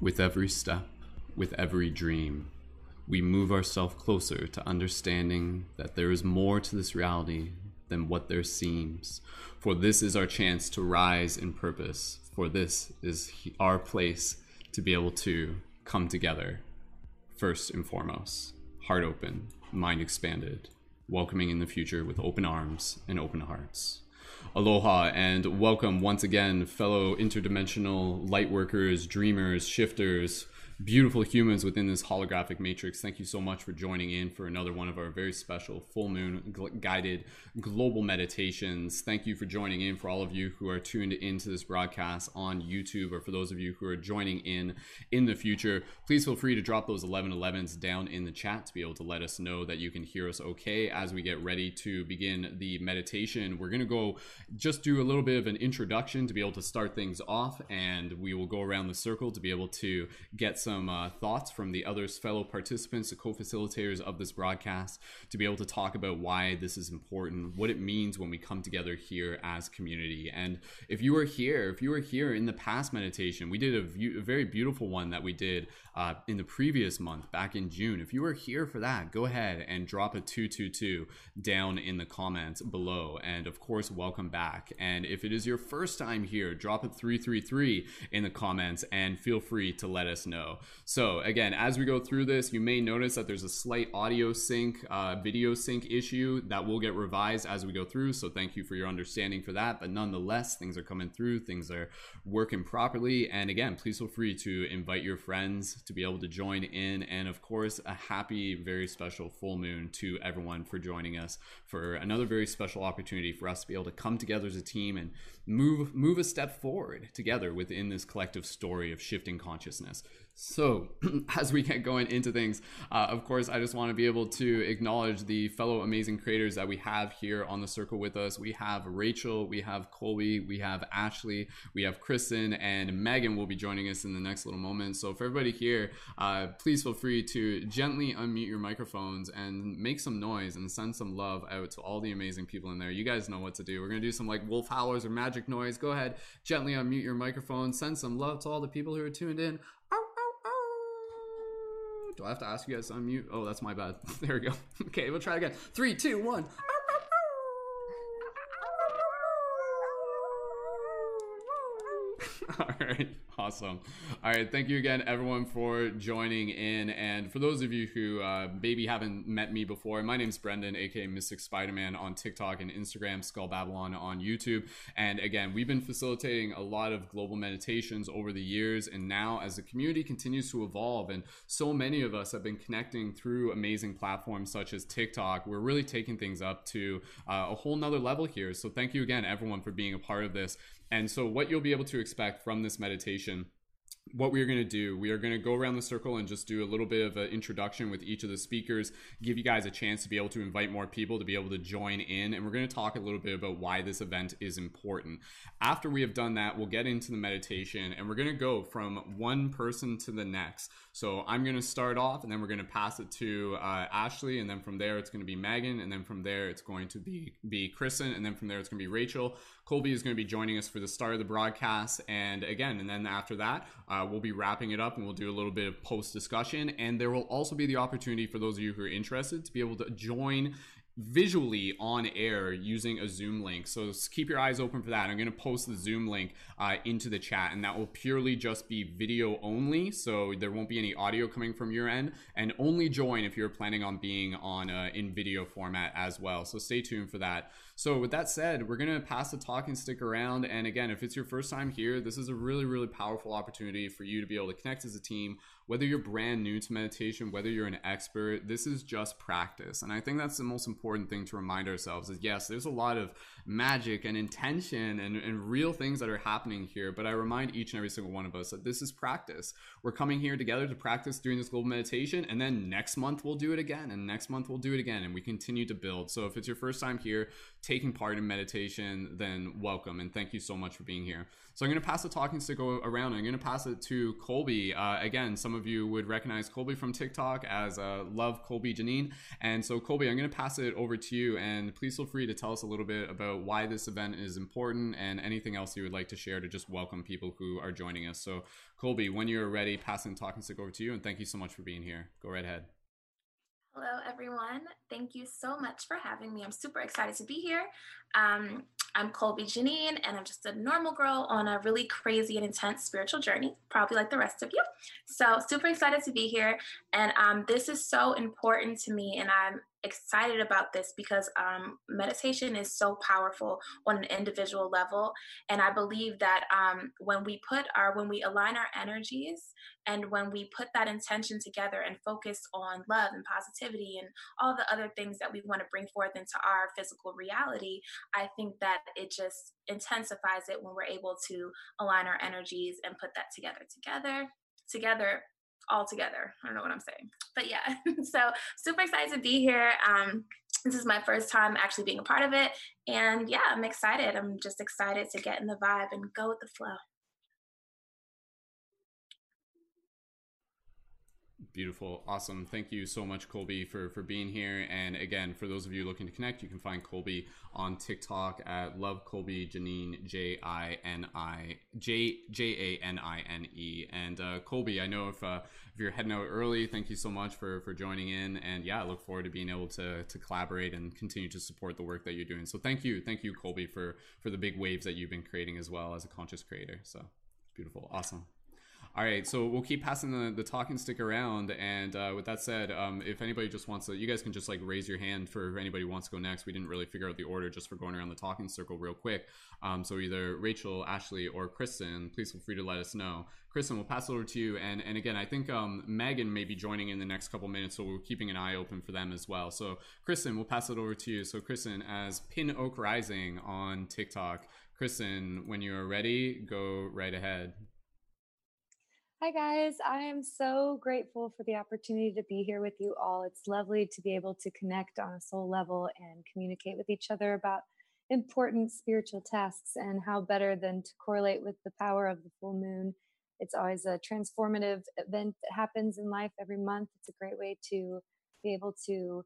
With every step, with every dream, we move ourselves closer to understanding that there is more to this reality than what there seems. For this is our chance to rise in purpose. For this is our place to be able to come together, first and foremost, heart open, mind expanded, welcoming in the future with open arms and open hearts. Aloha and welcome once again, fellow interdimensional lightworkers, dreamers, shifters, beautiful humans within this holographic matrix. Thank you so much for joining in for another one of our very special full moon guided global meditations. Thank you for joining in for all of you who are tuned into this broadcast on YouTube or for those of you who are joining in in the future. Please feel free to drop those 1111s down in the chat to be able to let us know that you can hear us okay as we get ready to begin the meditation. We're going to go just do a little bit of an introduction to be able to start things off and we will go around the circle to be able to get some uh, thoughts from the others, fellow participants, the co facilitators of this broadcast, to be able to talk about why this is important, what it means when we come together here as community. And if you were here, if you were here in the past meditation, we did a, view, a very beautiful one that we did uh, in the previous month, back in June. If you were here for that, go ahead and drop a 222 down in the comments below. And of course, welcome back. And if it is your first time here, drop a 333 in the comments and feel free to let us know. So again, as we go through this, you may notice that there's a slight audio sync, uh, video sync issue that will get revised as we go through. So thank you for your understanding for that. But nonetheless, things are coming through, things are working properly. And again, please feel free to invite your friends to be able to join in. And of course, a happy, very special full moon to everyone for joining us for another very special opportunity for us to be able to come together as a team and move move a step forward together within this collective story of shifting consciousness. So, as we get going into things, uh, of course, I just want to be able to acknowledge the fellow amazing creators that we have here on the circle with us. We have Rachel, we have Colby, we have Ashley, we have Kristen, and Megan will be joining us in the next little moment. So, for everybody here, uh, please feel free to gently unmute your microphones and make some noise and send some love out to all the amazing people in there. You guys know what to do. We're going to do some like wolf howlers or magic noise. Go ahead, gently unmute your microphone, send some love to all the people who are tuned in. Do I have to ask you guys to unmute? Oh, that's my bad. There we go. Okay, we'll try again. Three, two, one. All right. Awesome. All right. Thank you again, everyone, for joining in. And for those of you who uh, maybe haven't met me before, my name is Brendon, aka Mystic Spider Man, on TikTok and Instagram, Skull Babylon on YouTube. And again, we've been facilitating a lot of global meditations over the years. And now, as the community continues to evolve, and so many of us have been connecting through amazing platforms such as TikTok, we're really taking things up to uh, a whole nother level here. So, thank you again, everyone, for being a part of this. And so, what you'll be able to expect from this meditation what we're going to do we are going to go around the circle and just do a little bit of an introduction with each of the speakers give you guys a chance to be able to invite more people to be able to join in and we're going to talk a little bit about why this event is important. After we have done that we'll get into the meditation and we're going to go from one person to the next. So i'm going to start off and then we're going to pass it to uh, ashley and then from there it's going to be megan and then from there it's going to be be kristen and then from there it's going to be rachel Colby is going to be joining us for the start of the broadcast. And again, and then after that, uh, we'll be wrapping it up and we'll do a little bit of post discussion. And there will also be the opportunity for those of you who are interested to be able to join visually on air using a Zoom link. So keep your eyes open for that. I'm going to post the Zoom link uh, into the chat, and that will purely just be video only. So there won't be any audio coming from your end, and only join if you're planning on being on uh, in video format as well. So stay tuned for that. So with that said, we're going to pass the talking stick around. And again, if it's your first time here, this is a really, really powerful opportunity for you to be able to connect as a team whether you're brand new to meditation, whether you're an expert, this is just practice. And I think that's the most important thing to remind ourselves is yes, there's a lot of magic and intention and, and real things that are happening here. But I remind each and every single one of us that this is practice. We're coming here together to practice doing this global meditation. And then next month we'll do it again. And next month we'll do it again. And we continue to build. So if it's your first time here taking part in meditation, then welcome. And thank you so much for being here. So I'm going to pass the talking stick around. I'm going to pass it to Colby. Uh, again, some of you would recognize Colby from TikTok as uh, Love Colby Janine. And so, Colby, I'm going to pass it over to you. And please feel free to tell us a little bit about why this event is important and anything else you would like to share to just welcome people who are joining us. So, Colby, when you're ready, passing talking stick over to you. And thank you so much for being here. Go right ahead. Hello, everyone. Thank you so much for having me. I'm super excited to be here. Um, I'm Colby Janine, and I'm just a normal girl on a really crazy and intense spiritual journey, probably like the rest of you. So, super excited to be here. And um, this is so important to me, and I'm excited about this because um, meditation is so powerful on an individual level. And i believe that um, when we put our when we align our energies and when we put that intention together and focus on love and positivity and all the other things that we want to bring forth into our physical reality i think that it just intensifies it when we're able to align our energies and put that together together together all together. I don't know what I'm saying, but yeah. so super excited to be here. Um, this is my first time actually being a part of it, and yeah, I'm excited. I'm just excited to get in the vibe and go with the flow. Beautiful. Awesome. Thank you so much, Colby, for, for being here. And again, for those of you looking to connect, you can find Colby on TikTok at Love Colby Janine, J I N I, J J A N I N E. And uh, Colby, I know if, uh, if you're heading out early, thank you so much for, for joining in. And yeah, I look forward to being able to, to collaborate and continue to support the work that you're doing. So thank you. Thank you, Colby, for, for the big waves that you've been creating as well as a conscious creator. So beautiful. Awesome. All right, so we'll keep passing the, the talking stick around. And uh, with that said, um, if anybody just wants to, you guys can just like raise your hand for anybody wants to go next. We didn't really figure out the order just for going around the talking circle real quick. Um, so either Rachel, Ashley, or Kristen, please feel free to let us know. Kristen, we'll pass it over to you. And and again, I think um, Megan may be joining in the next couple minutes, so we're keeping an eye open for them as well. So Kristen, we'll pass it over to you. So Kristen, as Pin Oak Rising on TikTok, Kristen, when you are ready, go right ahead. Hi, guys. I am so grateful for the opportunity to be here with you all. It's lovely to be able to connect on a soul level and communicate with each other about important spiritual tasks and how better than to correlate with the power of the full moon. It's always a transformative event that happens in life every month. It's a great way to be able to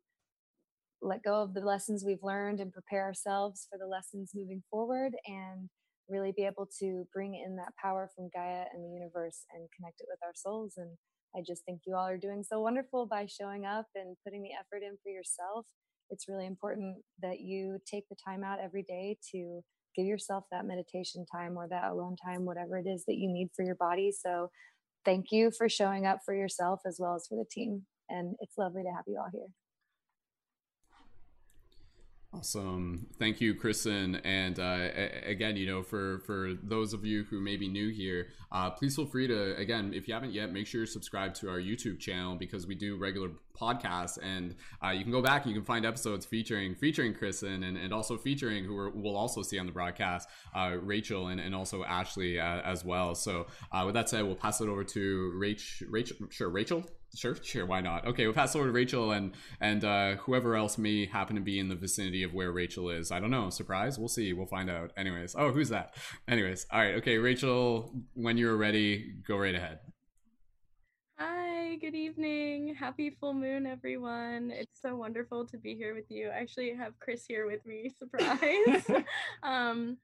let go of the lessons we've learned and prepare ourselves for the lessons moving forward and really be able to bring in that power from Gaia and the universe and connect it with our souls. And I just think you all are doing so wonderful by showing up and putting the effort in for yourself. It's really important that you take the time out every day to give yourself that meditation time or that alone time, whatever it is that you need for your body. So, thank you for showing up for yourself as well as for the team. And it's lovely to have you all here. Awesome. Thank you, Kristen. And uh, again, you know, for, for those of you who may be new here, uh, please feel free to, again, if you haven't yet, make sure you subscribe to our YouTube channel because we do regular podcasts and uh, you can go back and you can find episodes featuring featuring Kristen and, and also featuring who we will also see on the broadcast, uh, Rachel and, and also Ashley uh, as well. So uh, with that said, we'll pass it over to Rach, Rachel, sure, Rachel. Sure, sure. Why not? Okay, we'll pass over to Rachel and and uh, whoever else may happen to be in the vicinity of where Rachel is. I don't know. Surprise. We'll see. We'll find out. Anyways. Oh, who's that? Anyways. All right. Okay, Rachel. When you're ready, go right ahead. Hi. Good evening. Happy full moon, everyone. It's so wonderful to be here with you. I actually have Chris here with me. Surprise. um,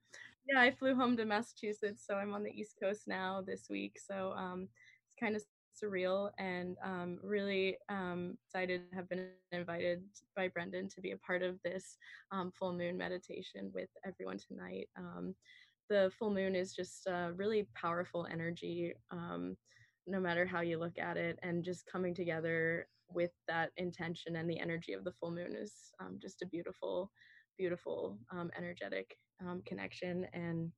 yeah, I flew home to Massachusetts, so I'm on the East Coast now this week. So um, it's kind of surreal and um, really um, excited to have been invited by Brendon to be a part of this um, full moon meditation with everyone tonight. Um, the full moon is just a really powerful energy, um, no matter how you look at it, and just coming together with that intention and the energy of the full moon is um, just a beautiful, beautiful, energetic connection and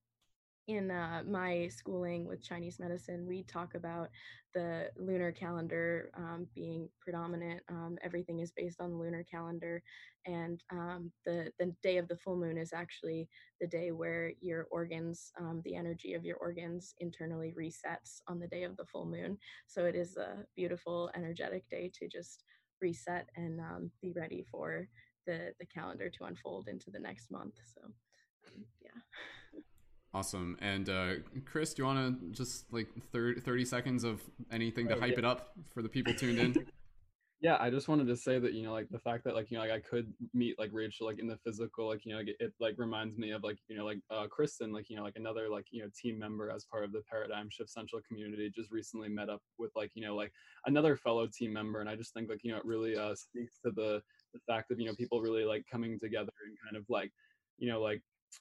in uh, my schooling with Chinese medicine, we talk about the lunar calendar um, being predominant. Um, everything is based on the lunar calendar, and um, the the day of the full moon is actually the day where your organs, um, the energy of your organs, internally resets on the day of the full moon. So it is a beautiful, energetic day to just reset and um, be ready for the the calendar to unfold into the next month. So, um, yeah. Awesome. And uh, Chris, do you want to just like 30, 30 seconds of anything to oh, hype yeah. it up for the people tuned in? yeah i just wanted to say that you know like the fact that like you know like i could meet like rachel like in the physical like you know like, it, it, like reminds me of like you know like uh kristen like you know like another like you know team member as part of the paradigm shift central community just recently met up with like you know like another fellow team member and i just think like you know it really uh speaks to the the fact of you know people really like coming together and kind of like you know like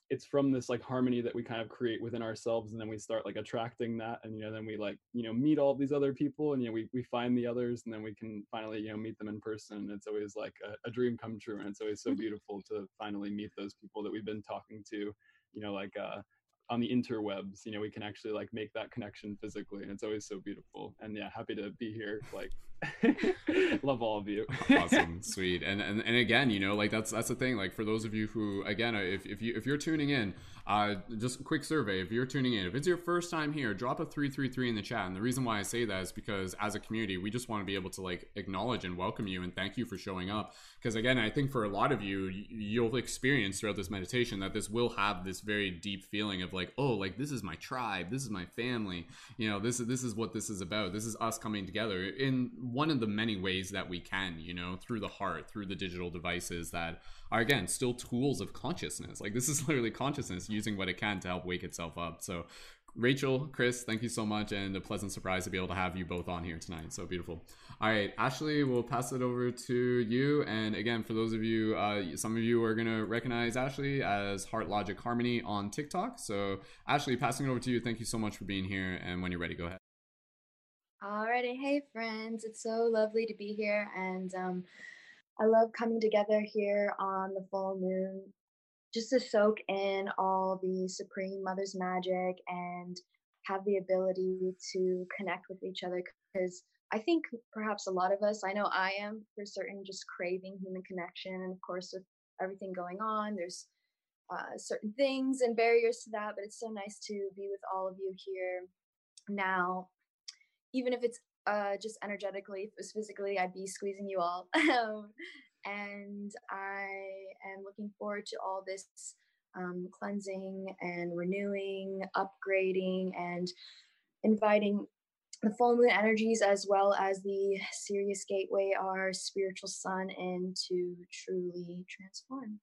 it's from this like harmony that we kind of create within ourselves and then we start like attracting that and you know then we like you know meet all these other people and you know we, we find the others and then we can finally you know meet them in person it's always like a, a dream come true and it's always so mm-hmm. beautiful to finally meet those people that we've been talking to you know like uh on the interwebs you know we can actually like make that connection physically and it's always so beautiful and yeah happy to be here like love all of you. Awesome sweet and, and and again you know like that's that's the thing like for those of you who again if, if you if you're tuning in uh, just a quick survey if you're tuning in if it's your first time here drop a 333 in the chat. And the reason why i say that is because as a community we just want to be able to like acknowledge and welcome you and thank you for showing up. Because again i think for a lot of you you'll experience throughout this meditation that this will have this very deep feeling of like oh like this is my tribe this is my family. You know this is this is what this is about. This is us coming together in one of the many ways that we can you know through the heart through the digital devices that are again still tools of consciousness like this is literally consciousness using what it can to help wake itself up so Rachel, Chris, thank you so much, and a pleasant surprise to be able to have you both on here tonight. So beautiful. All right, Ashley, we'll pass it over to you. And again, for those of you, uh, some of you are going to recognize Ashley as Heart Logic Harmony on TikTok. So, Ashley, passing it over to you. Thank you so much for being here. And when you're ready, go ahead. Alrighty, hey friends, it's so lovely to be here, and um, I love coming together here on the full moon just to soak in all the Supreme Mother's magic and have the ability to connect with each other because I think perhaps a lot of us, I know I am for certain, just craving human connection. And of course, with everything going on, there's uh, certain things and barriers to that, but it's so nice to be with all of you here now. Even if it's uh, just energetically, if it was physically, I'd be squeezing you all. And I am looking forward to all this um, cleansing and renewing, upgrading, and inviting the full moon energies as well as the Sirius Gateway, our spiritual sun, in to truly transform.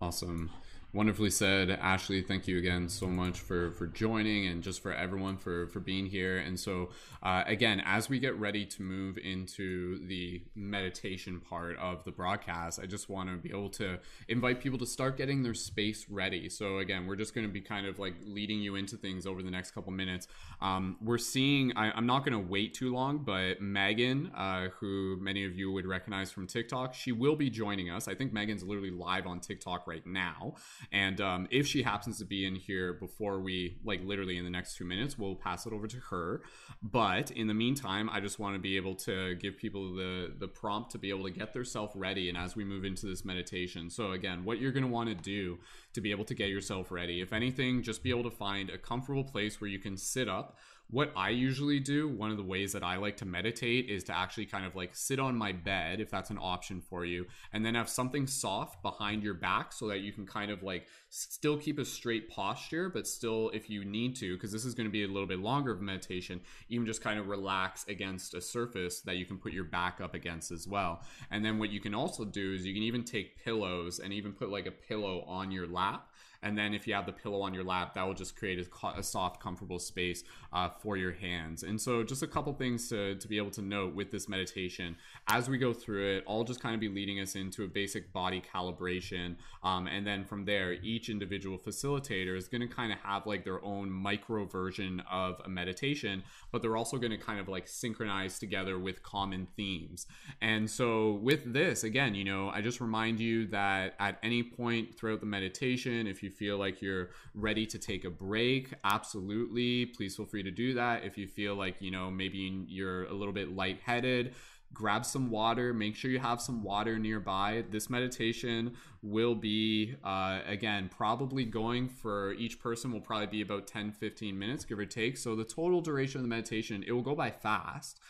Awesome wonderfully said. Ashley thank you again so much for for joining and just for everyone for for being here. And so uh, again as we get ready to move into the meditation part of the broadcast i just want to be able to invite people to start getting their space ready. So again we're just going to be kind of like leading you into things over the next couple minutes. Um, we're seeing I, am not going to wait too long but megan uh, who many of you would recognize from tiktok she will be joining us. I think megan's literally live on tiktok right now and um, if she happens to be in here before we, like literally in the next two minutes, we'll pass it over to her. But in the meantime, I just want to be able to give people the the prompt to be able to get themselves ready. And as we move into this meditation, so again, what you're going to want to do to be able to get yourself ready, if anything, just be able to find a comfortable place where you can sit up what I usually do, one of the ways that I like to meditate is to actually kind of like sit on my bed, if that's an option for you, and then have something soft behind your back so that you can kind of like still keep a straight posture, but still, if you need to, because this is going to be a little bit longer of meditation, even just kind of relax against a surface that you can put your back up against as well. And then what you can also do is you can even take pillows and even put like a pillow on your lap and then if you have the pillow on your lap, that will just create a, a soft, comfortable space uh, for your hands. And so, just a couple things to, to be able to note with this meditation as we go through it, I'll just kind of be leading us into a basic body calibration. Um, and then from there, each individual facilitator is going to kind of have like their own micro version of a meditation, but they're also going to kind of like synchronize together with common themes. And so, with this, again, you know, I just remind you that at any point throughout the meditation, if you feel like you're ready to take a break, absolutely, please feel free to do that. If you feel like, you know, maybe you're a little bit lightheaded, grab some water. Make sure you have some water nearby. This meditation will be uh, again probably going for each person will probably be about 10 15 minutes give or take. So the total duration of the meditation it will go by fast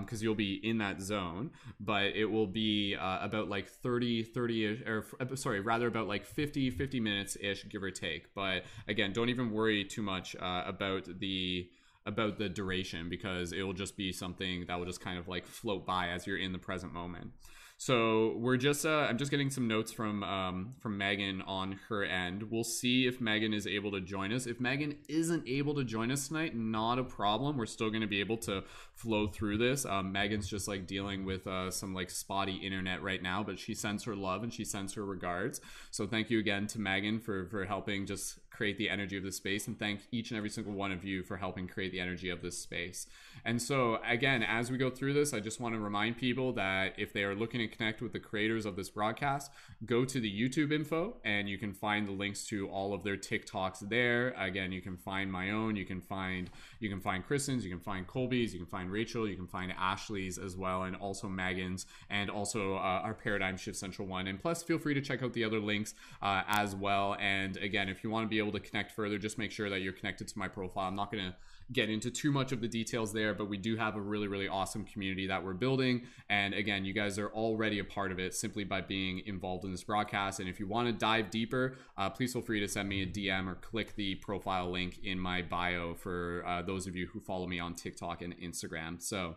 because um, you'll be in that zone. But it will be uh, about like 30, 30 or uh, sorry, rather about like 50, 50 minutes ish, give or take. But again, don't even worry too much uh, about the about the duration because it will just be something that will just kind of like float by as you're in the present moment. So we're just uh, I'm just getting some notes from um, from Megan on her end. We'll see if Megan is able to join us. If Megan isn't able to join us tonight, not a problem. We're still going to be able to flow through this. Um, Megan's just like dealing with uh, some like spotty internet right now, but she sends her love and she sends her regards. So thank you again to Megan for for helping just create the energy of this space and thank each and every single one of you for helping create the energy of this space. And so, again, as we go through this, I just want to remind people that if they are looking to connect with the creators of this broadcast, go to the YouTube info and you can find the links to all of their TikToks there. Again, you can find my own, you can find you can find Kristen's, you can find Colby's, you can find Rachel, you can find Ashley's as well, and also Megan's, and also uh, our Paradigm Shift Central one. And plus, feel free to check out the other links uh, as well. And again, if you want to be able to connect further, just make sure that you're connected to my profile. I'm not going to get into too much of the details there, but we do have a really, really awesome community that we're building. And again, you guys are already a part of it simply by being involved in this broadcast. And if you want to dive deeper, uh, please feel free to send me a DM or click the profile link in my bio for uh, those of you who follow me on TikTok and Instagram. So,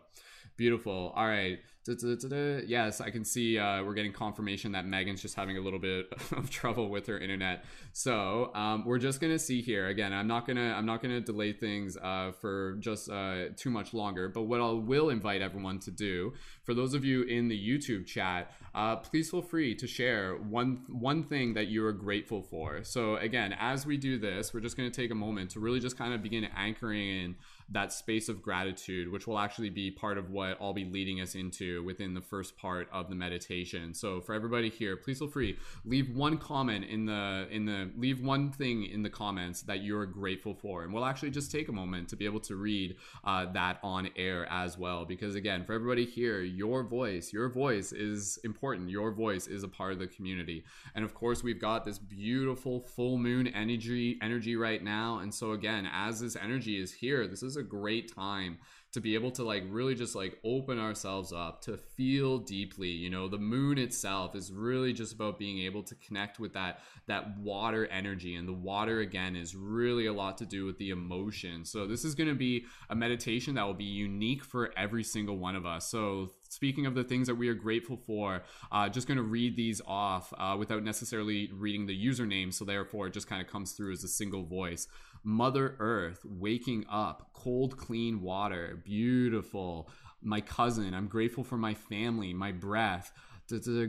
Beautiful. All right. Yes, I can see uh, we're getting confirmation that Megan's just having a little bit of trouble with her internet. So um, we're just gonna see here again. I'm not gonna I'm not gonna delay things uh, for just uh, too much longer. But what I will invite everyone to do for those of you in the YouTube chat, uh, please feel free to share one one thing that you are grateful for. So again, as we do this, we're just gonna take a moment to really just kind of begin anchoring in that space of gratitude, which will actually be part of what I'll be leading us into within the first part of the meditation. So for everybody here, please feel free leave one comment in the in the leave one thing in the comments that you're grateful for, and we'll actually just take a moment to be able to read uh, that on air as well. Because again, for everybody here, your voice, your voice is important. Your voice is a part of the community, and of course, we've got this beautiful full moon energy energy right now. And so again, as this energy is here, this is a great time to be able to like really just like open ourselves up to feel deeply you know the moon itself is really just about being able to connect with that that water energy and the water again is really a lot to do with the emotion so this is going to be a meditation that will be unique for every single one of us so speaking of the things that we are grateful for, uh, just going to read these off uh, without necessarily reading the username. So therefore, it just kind of comes through as a single voice. Mother Earth, waking up, cold, clean water, beautiful. My cousin, I'm grateful for my family, my breath.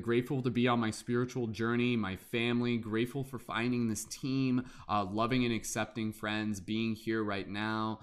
Grateful to be on my spiritual journey, my family, grateful for finding this team, uh, loving and accepting friends, being here right now,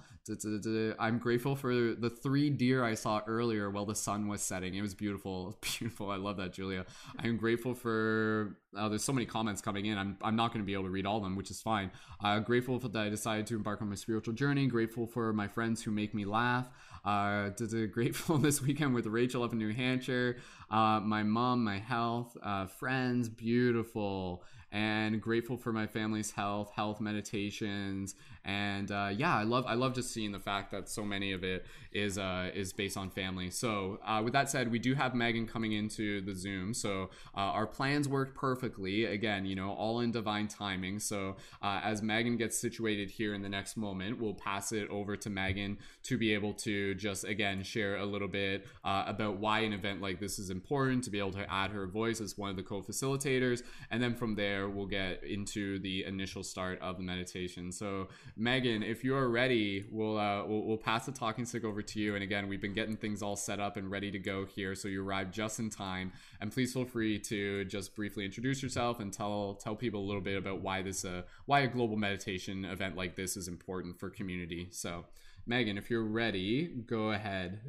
I'm grateful for the three deer I saw earlier while the sun was setting. It was beautiful. Beautiful. I love that, Julia. I'm grateful for. Oh, there's so many comments coming in. I'm, I'm not going to be able to read all of them, which is fine. Uh, grateful that I decided to embark on my spiritual journey. Grateful for my friends who make me laugh. Uh, grateful this weekend with Rachel up in New Hampshire. Uh, my mom, my health, uh, friends, beautiful and grateful for my family's health, health meditations, and uh, yeah, I love I love just seeing the fact that so many of it is uh, is based on family. So uh, with that said, we do have Megan coming into the Zoom, so uh, our plans worked perfectly. Again, you know, all in divine timing. So uh, as Megan gets situated here in the next moment, we'll pass it over to Megan to be able to just again share a little bit uh, about why an event like this is important to be able to add her voice as one of the co-facilitators, and then from there there, we'll get into the initial start of the meditation. So, Megan, if you are ready, we'll, uh, we'll, we'll pass the talking stick over to you. And again, we've been getting things all set up and ready to go here, so you arrived just in time. And please feel free to just briefly introduce yourself and tell tell people a little bit about why this uh, why a global meditation event like this is important for community. So, Megan, if you're ready, go ahead.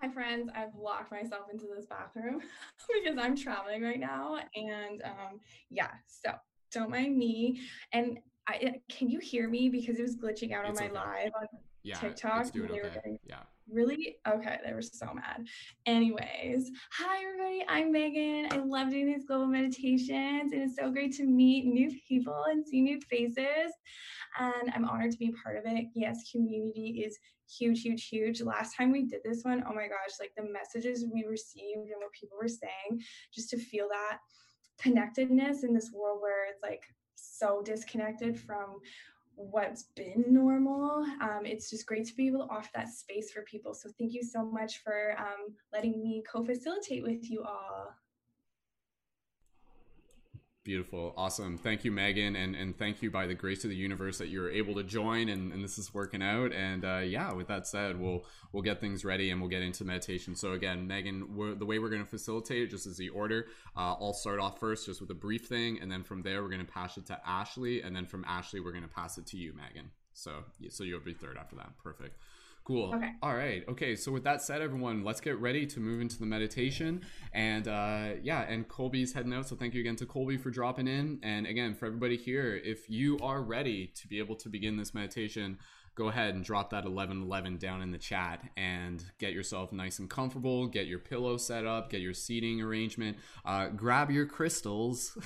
Hi, friends. I've locked myself into this bathroom because I'm traveling right now. And um, yeah, so don't mind me. And I, uh, can you hear me because it was glitching out it's on my okay. live? yeah, TikTok. it's doing they were okay. Yeah. really okay. They were so mad. Anyways, hi everybody. I'm Megan. I love doing these global meditations, and it's so great to meet new people and see new faces. And I'm honored to be part of it. Yes, community is huge, huge, huge. Last time we did this one, oh my gosh, like the messages we received and what people were saying, just to feel that connectedness in this world where it's like so disconnected from what's been normal. Um, it's just great to be able to offer that space for people. So thank you so much for um, letting me co-facilitate with you all. Beautiful. Awesome. Thank you, Megan. And, and thank you by the grace of the universe that you're able to join and, and this is working out. And uh, yeah, with that said, we'll we'll get things ready and we'll get into meditation. So again, Megan, the way we're going to facilitate it, just as the order, uh, I'll start off first just with a brief thing. And then from there, we're going to pass it to Ashley. And then from Ashley, we're going to pass it to you, Megan. So, so you'll be third after that. Perfect. Cool. Okay. All right. Okay. So with that said, everyone, let's get ready to move into the meditation. And uh, yeah, and Colby's heading out. So thank you again to Colby for dropping in. And again, for everybody here, if you are ready to be able to begin this meditation, go ahead and drop that 1111 down in the chat and get yourself nice and comfortable get your pillow set up get your seating arrangement uh, grab your crystals.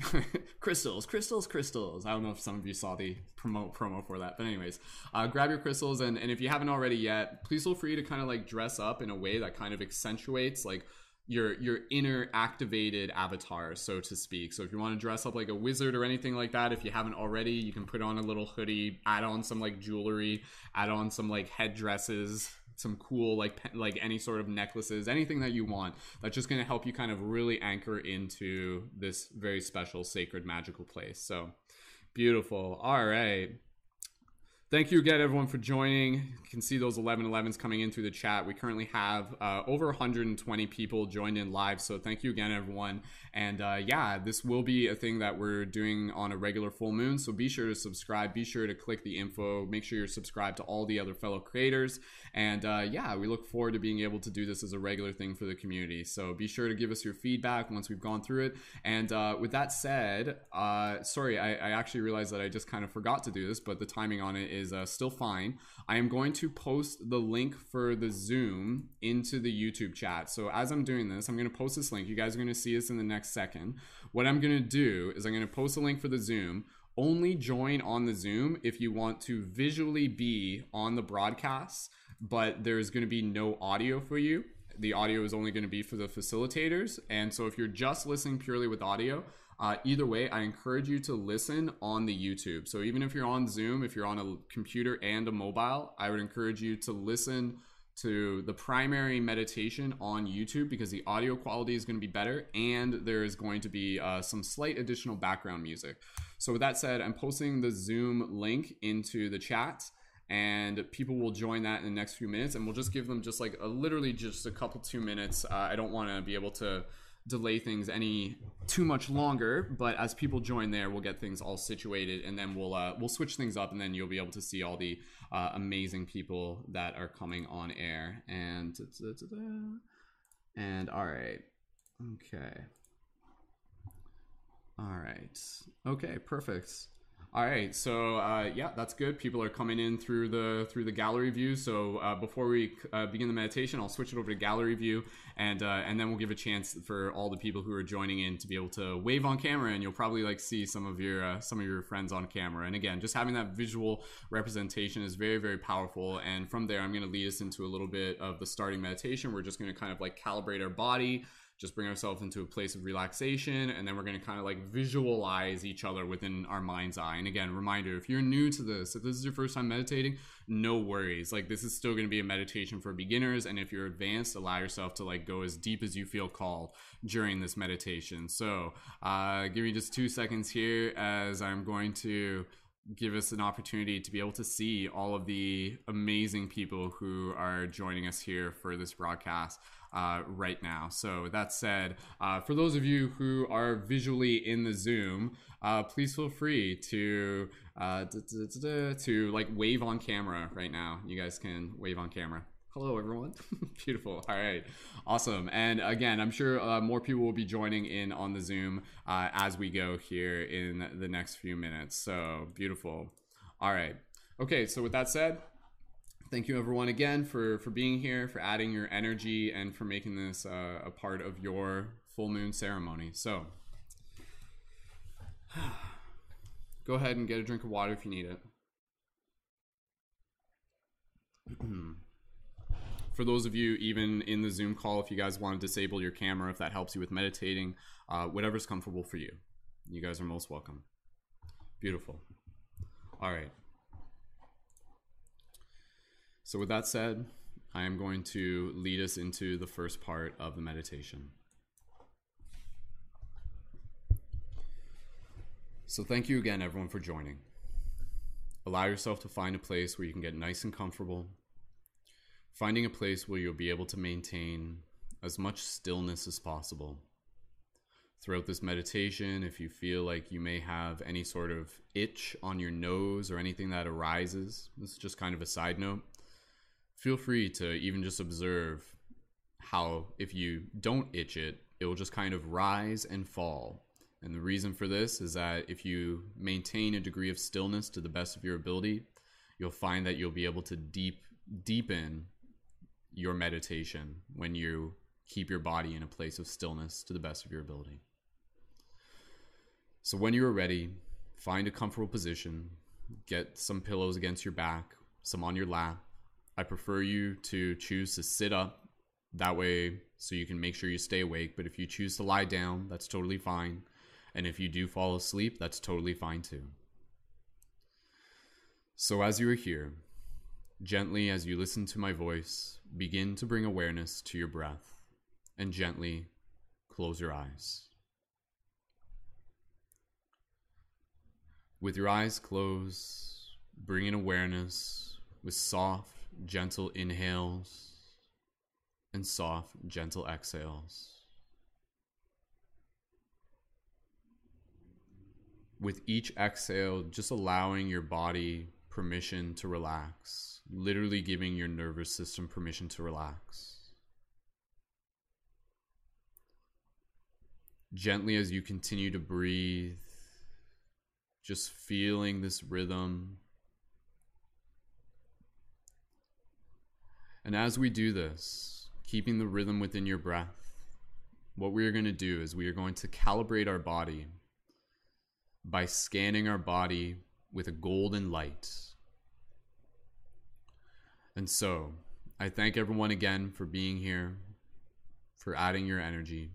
Crystals crystals crystals. I don't know if some of you saw the promo promo for that but anyways uh, grab your crystals and, and if you haven't already yet please feel free to kind of like dress up in a way that kind of accentuates like your your inner activated avatar so to speak. So if you want to dress up like a wizard or anything like that if you haven't already you can put on a little hoodie add on some like jewelry add on some like headdresses some cool like like any sort of necklaces anything that you want that's just going to help you kind of really anchor into this very special sacred magical place. So beautiful. All right Thank you again, everyone, for joining. You can see those 1111s coming in through the chat. We currently have uh, over 120 people joined in live. So thank you again, everyone. And uh, yeah, this will be a thing that we're doing on a regular full moon. So be sure to subscribe. Be sure to click the info. Make sure you're subscribed to all the other fellow creators. And uh, yeah, we look forward to being able to do this as a regular thing for the community. So be sure to give us your feedback once we've gone through it. And uh, with that said, uh, sorry, I, I actually realized that I just kind of forgot to do this, but the timing on it is is uh, still fine. I am going to post the link for the Zoom into the YouTube chat. So as I'm doing this, I'm going to post this link. You guys are going to see this in the next second. What I'm going to do is I'm going to post a link for the Zoom. Only join on the Zoom if you want to visually be on the broadcast, but there's going to be no audio for you the audio is only going to be for the facilitators. And so if you're just listening purely with audio, uh, either way, I encourage you to listen on the YouTube. So even if you're on Zoom, if you're on a computer and a mobile, I would encourage you to listen to the primary meditation on YouTube because the audio quality is going to be better and there is going to be uh, some slight additional background music. So, with that said, I'm posting the Zoom link into the chat and people will join that in the next few minutes and we'll just give them just like a literally just a couple two minutes. Uh, I don't want to be able to delay things any too much longer but as people join there we'll get things all situated and then we'll uh, we'll switch things up and then you'll be able to see all the uh, amazing people that are coming on air. And and all right. Okay. All right. Okay perfect all right, so uh, yeah, that's good. People are coming in through the through the gallery view. So uh, before we uh, begin the meditation, I'll switch it over to gallery view, and uh, and then we'll give a chance for all the people who are joining in to be able to wave on camera, and you'll probably like see some of your uh, some of your friends on camera. And again, just having that visual representation is very very powerful. And from there, I'm going to lead us into a little bit of the starting meditation. We're just going to kind of like calibrate our body just bring ourselves into a place of relaxation and then we're going to kind of like visualize each other within our mind's eye. And again reminder if you're new to this if this is your first time meditating no worries. Like this is still going to be a meditation for beginners and if you're advanced allow yourself to like go as deep as you feel called during this meditation. So uh give me just two seconds here as i'm going to give us an opportunity to be able to see all of the amazing people who are joining us here for this broadcast uh, right now. So that said, uh, for those of you who are visually in the Zoom, uh, please feel free to uh, to like wave on camera right now. You guys can wave on camera. Hello, everyone. Beautiful. All right. Awesome. And again, I'm sure uh, more people will be joining in on the Zoom uh, as we go here in the next few minutes. So beautiful. All right. Okay. So with that said, thank you everyone again for for being here, for adding your energy, and for making this uh, a part of your full moon ceremony. So, go ahead and get a drink of water if you need it. for those of you even in the Zoom call, if you guys want to disable your camera, if that helps you with meditating, uh, whatever's comfortable for you, you guys are most welcome. Beautiful. All right. So, with that said, I am going to lead us into the first part of the meditation. So, thank you again, everyone, for joining. Allow yourself to find a place where you can get nice and comfortable. Finding a place where you'll be able to maintain as much stillness as possible. Throughout this meditation, if you feel like you may have any sort of itch on your nose or anything that arises, this is just kind of a side note feel free to even just observe how if you don't itch it, it will just kind of rise and fall. And the reason for this is that if you maintain a degree of stillness to the best of your ability, you'll find that you'll be able to deep deepen your meditation when you keep your body in a place of stillness to the best of your ability. So when you are ready, find a comfortable position, get some pillows against your back, some on your lap, I prefer you to choose to sit up that way so you can make sure you stay awake. But if you choose to lie down, that's totally fine. And if you do fall asleep, that's totally fine too. So as you are here, gently as you listen to my voice, begin to bring awareness to your breath and gently close your eyes. With your eyes closed, bring in awareness with soft gentle inhales and soft, gentle exhales. With each exhale, just allowing your body permission to relax, literally giving your nervous system permission to relax. Gently as you continue to breathe, just feeling this rhythm And as we do this, keeping the rhythm within your breath, what we are going to do is we are going to calibrate our body by scanning our body with a golden light. And so, I thank everyone again for being here, for adding your energy,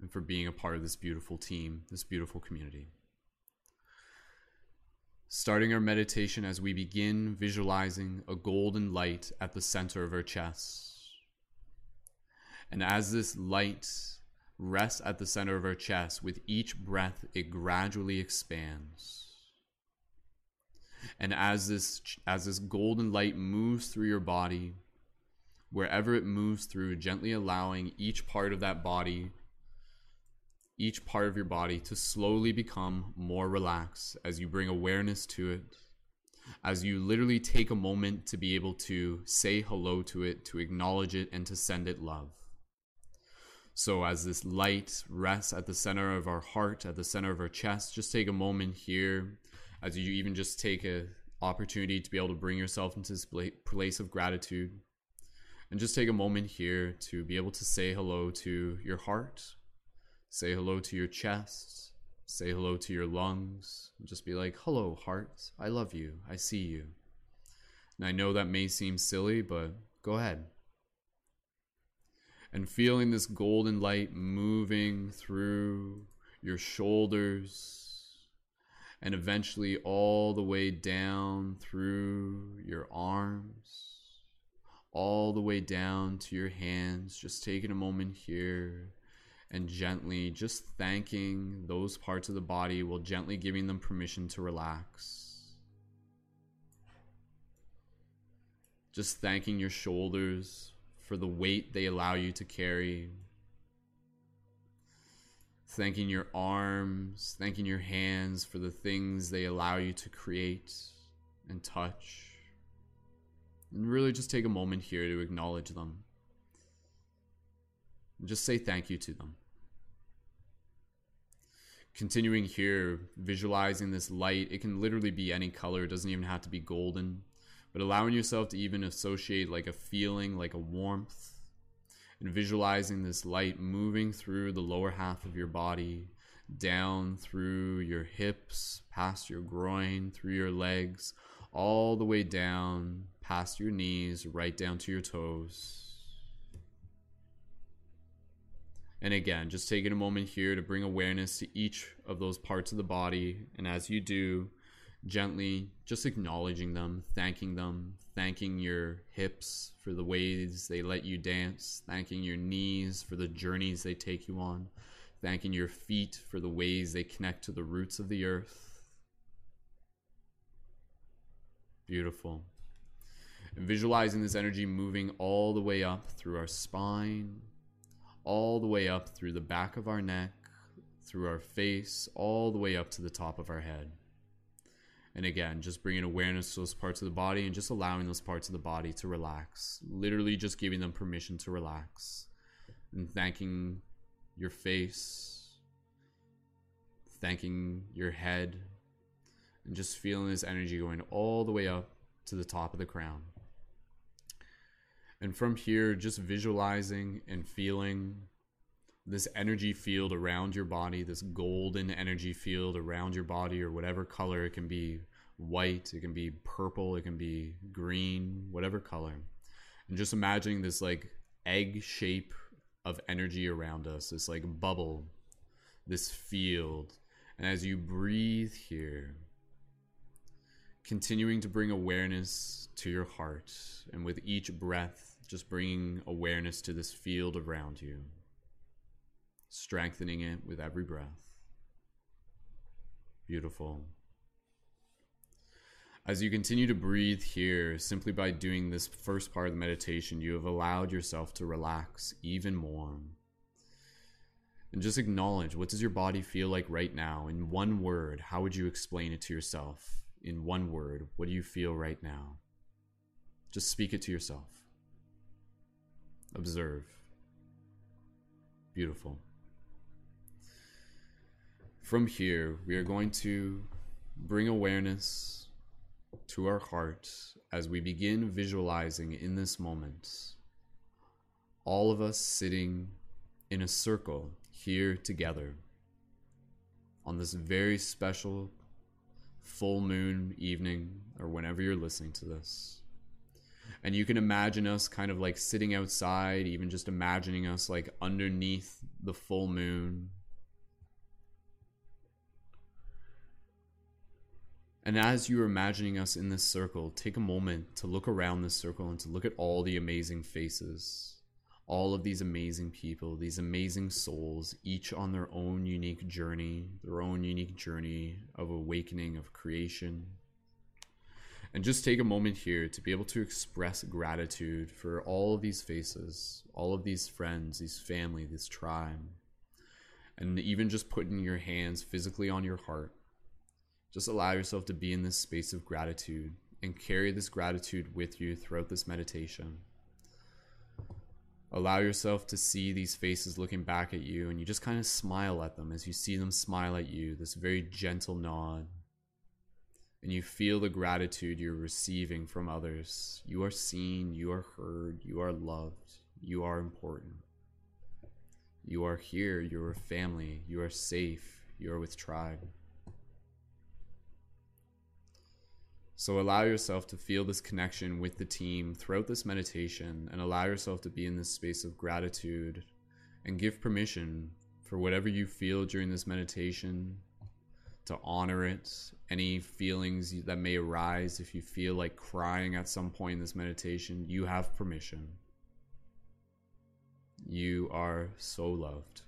and for being a part of this beautiful team, this beautiful community starting our meditation as we begin visualizing a golden light at the center of our chest. And as this light rests at the center of our chest, with each breath, it gradually expands. And as this, as this golden light moves through your body, wherever it moves through, gently allowing each part of that body each part of your body to slowly become more relaxed as you bring awareness to it, as you literally take a moment to be able to say hello to it, to acknowledge it, and to send it love. So, as this light rests at the center of our heart, at the center of our chest, just take a moment here as you even just take an opportunity to be able to bring yourself into this place of gratitude. And just take a moment here to be able to say hello to your heart, Say hello to your chest. Say hello to your lungs. Just be like, hello, heart. I love you. I see you. And I know that may seem silly, but go ahead. And feeling this golden light moving through your shoulders and eventually all the way down through your arms, all the way down to your hands. Just taking a moment here and gently just thanking those parts of the body while gently giving them permission to relax. Just thanking your shoulders for the weight they allow you to carry. Thanking your arms, thanking your hands for the things they allow you to create and touch. And really just take a moment here to acknowledge them. And just say thank you to them continuing here, visualizing this light, it can literally be any color. It doesn't even have to be golden. but allowing yourself to even associate like a feeling, like a warmth, and visualizing this light moving through the lower half of your body, down through your hips, past your groin, through your legs, all the way down past your knees, right down to your toes. And again, just taking a moment here to bring awareness to each of those parts of the body. And as you do, gently just acknowledging them, thanking them, thanking your hips for the ways they let you dance, thanking your knees for the journeys they take you on, thanking your feet for the ways they connect to the roots of the earth. Beautiful. And visualizing this energy moving all the way up through our spine, all the way up through the back of our neck, through our face, all the way up to the top of our head. And again, just bringing awareness to those parts of the body and just allowing those parts of the body to relax. Literally just giving them permission to relax. And thanking your face, thanking your head, and just feeling this energy going all the way up to the top of the crown. And from here, just visualizing and feeling this energy field around your body, this golden energy field around your body, or whatever color it can be white, it can be purple, it can be green, whatever color. And just imagining this like egg shape of energy around us, this like bubble, this field. And as you breathe here, continuing to bring awareness to your heart, and with each breath, just bringing awareness to this field around you strengthening it with every breath. Beautiful. As you continue to breathe here, simply by doing this first part of the meditation, you have allowed yourself to relax even more. And just acknowledge what does your body feel like right now? In one word, how would you explain it to yourself? In one word, what do you feel right now? Just speak it to yourself. Observe. Beautiful. From here, we are going to bring awareness to our heart as we begin visualizing in this moment all of us sitting in a circle here together on this very special full moon evening or whenever you're listening to this. And you can imagine us kind of like sitting outside, even just imagining us like underneath the full moon, And as you're imagining us in this circle, take a moment to look around this circle and to look at all the amazing faces, all of these amazing people, these amazing souls, each on their own unique journey, their own unique journey of awakening, of creation. And just take a moment here to be able to express gratitude for all of these faces, all of these friends, these family, this tribe. And even just putting your hands physically on your heart just allow yourself to be in this space of gratitude and carry this gratitude with you throughout this meditation. Allow yourself to see these faces looking back at you, and you just kind of smile at them as you see them smile at you, this very gentle nod. And you feel the gratitude you're receiving from others. You are seen, you are heard, you are loved, you are important. You are here, you're a family, you are safe, you are with tribe. So allow yourself to feel this connection with the team throughout this meditation and allow yourself to be in this space of gratitude and give permission for whatever you feel during this meditation to honor it. Any feelings that may arise if you feel like crying at some point in this meditation, you have permission. You are so loved.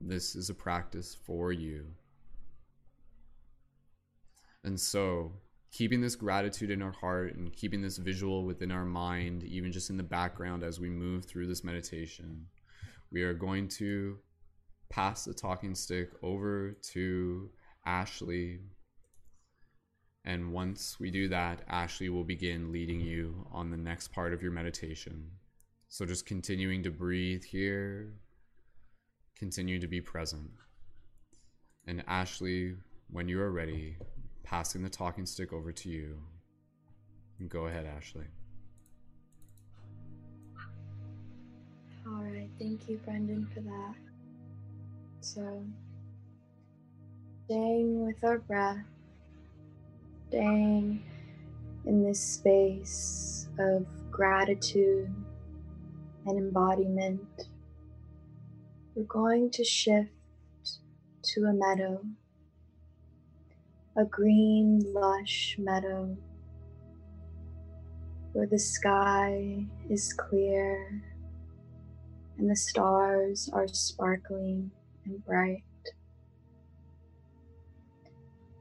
This is a practice for you. And so, keeping this gratitude in our heart and keeping this visual within our mind, even just in the background as we move through this meditation, we are going to pass the talking stick over to Ashley. And once we do that, Ashley will begin leading you on the next part of your meditation. So just continuing to breathe here, continue to be present. And Ashley, when you are ready, passing the talking stick over to you. Go ahead, Ashley. All right, thank you, Brendon, for that. So, staying with our breath, staying in this space of gratitude and embodiment, we're going to shift to a meadow, a green, lush meadow where the sky is clear and the stars are sparkling and bright.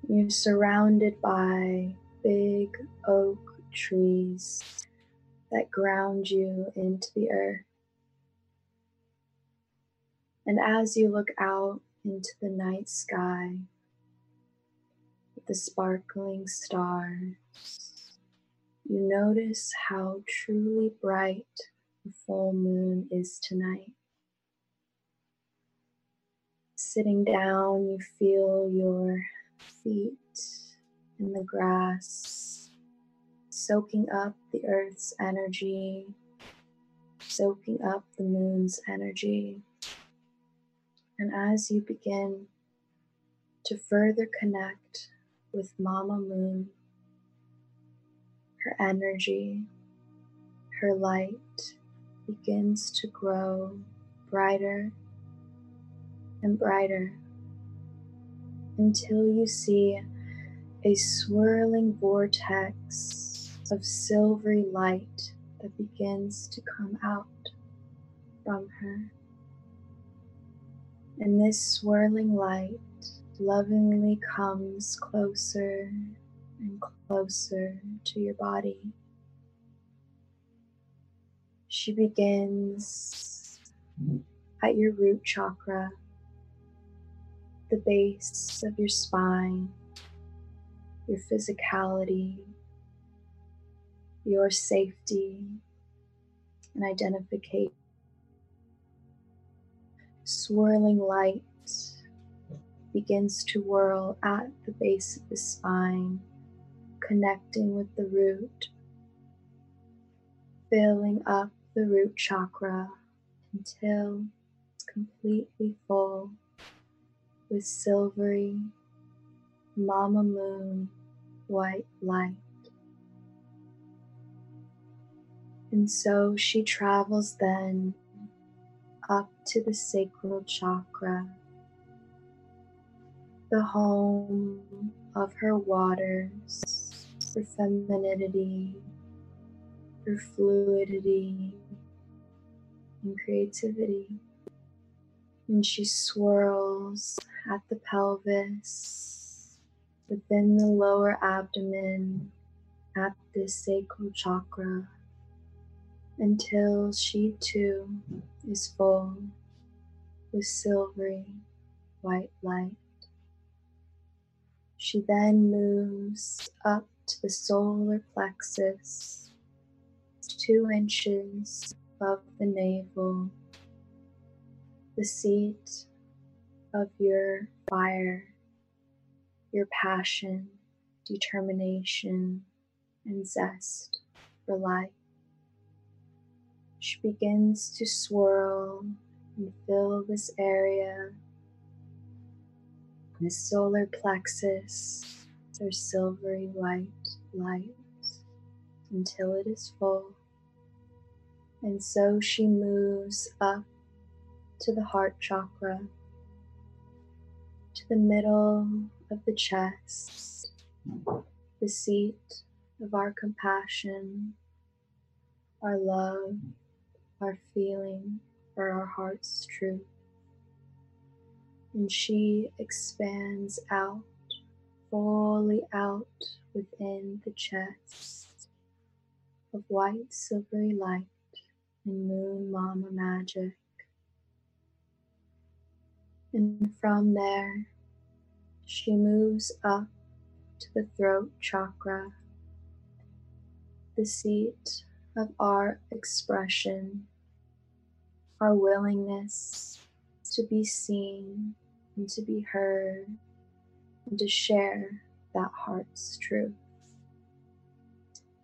You're surrounded by big oak trees that ground you into the earth. And as you look out into the night sky with the sparkling stars, you notice how truly bright the full moon is tonight. Sitting down, you feel your feet in the grass, soaking up the earth's energy, soaking up the moon's energy. And as you begin to further connect with Mama Moon, her energy, her light, begins to grow brighter and brighter until you see a swirling vortex of silvery light that begins to come out from her. And this swirling light lovingly comes closer and closer to your body she begins at your root chakra, the base of your spine, your physicality, your safety and identification. Swirling light begins to whirl at the base of the spine, connecting with the root, filling up the root chakra until it's completely full with silvery mama moon white light. And so she travels then up to the sacral chakra, the home of her waters, her femininity, her fluidity and creativity. And she swirls at the pelvis, within the lower abdomen, at the sacral chakra, until she too is full with silvery white light. She then moves up to the solar plexus, two inches above the navel, the seat of your fire, your passion, determination, and zest for life. She begins to swirl and fill this area, the solar plexus, their silvery white light until it is full. And so she moves up to the heart chakra, to the middle of the chest, the seat of our compassion, our love, our feeling for our heart's truth. And she expands out, fully out within the chest of white silvery light and Moon Mama magic. And from there, she moves up to the throat chakra, the seat of our expression, our willingness to be seen and to be heard and to share that heart's truth.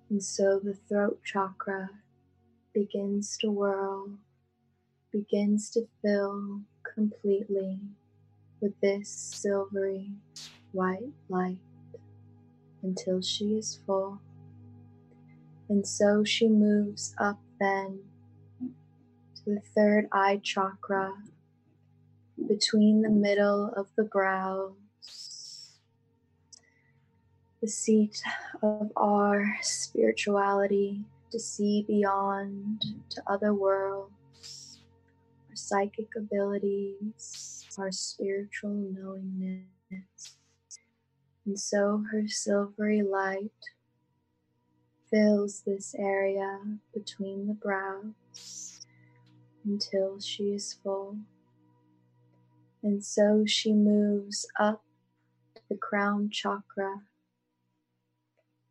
And so the throat chakra begins to whirl, begins to fill completely with this silvery white light until she is full. And so she moves up then to the third eye chakra between the middle of the brows, the seat of our spirituality to see beyond to other worlds, our psychic abilities, our spiritual knowingness. And so her silvery light fills this area between the brows until she is full. And so she moves up to the crown chakra,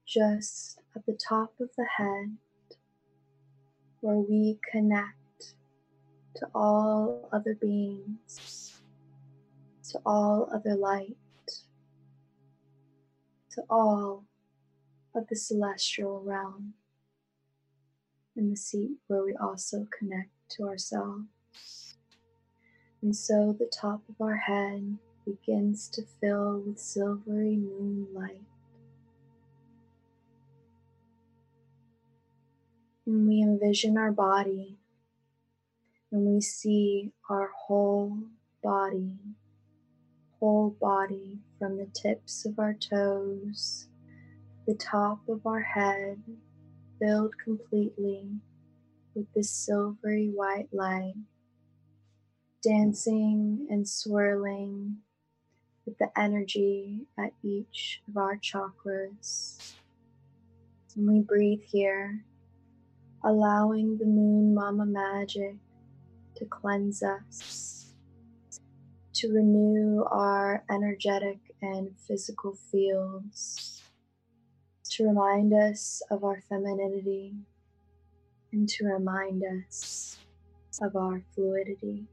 just at the top of the head, where we connect to all other beings, to all other light, to all of the celestial realm, and the seat where we also connect to ourselves. And so the top of our head begins to fill with silvery moonlight. And we envision our body and we see our whole body, whole body from the tips of our toes, the top of our head filled completely with this silvery white light dancing and swirling with the energy at each of our chakras. And we breathe here, allowing the moon mama magic to cleanse us, to renew our energetic and physical fields, to remind us of our femininity, and to remind us of our fluidity.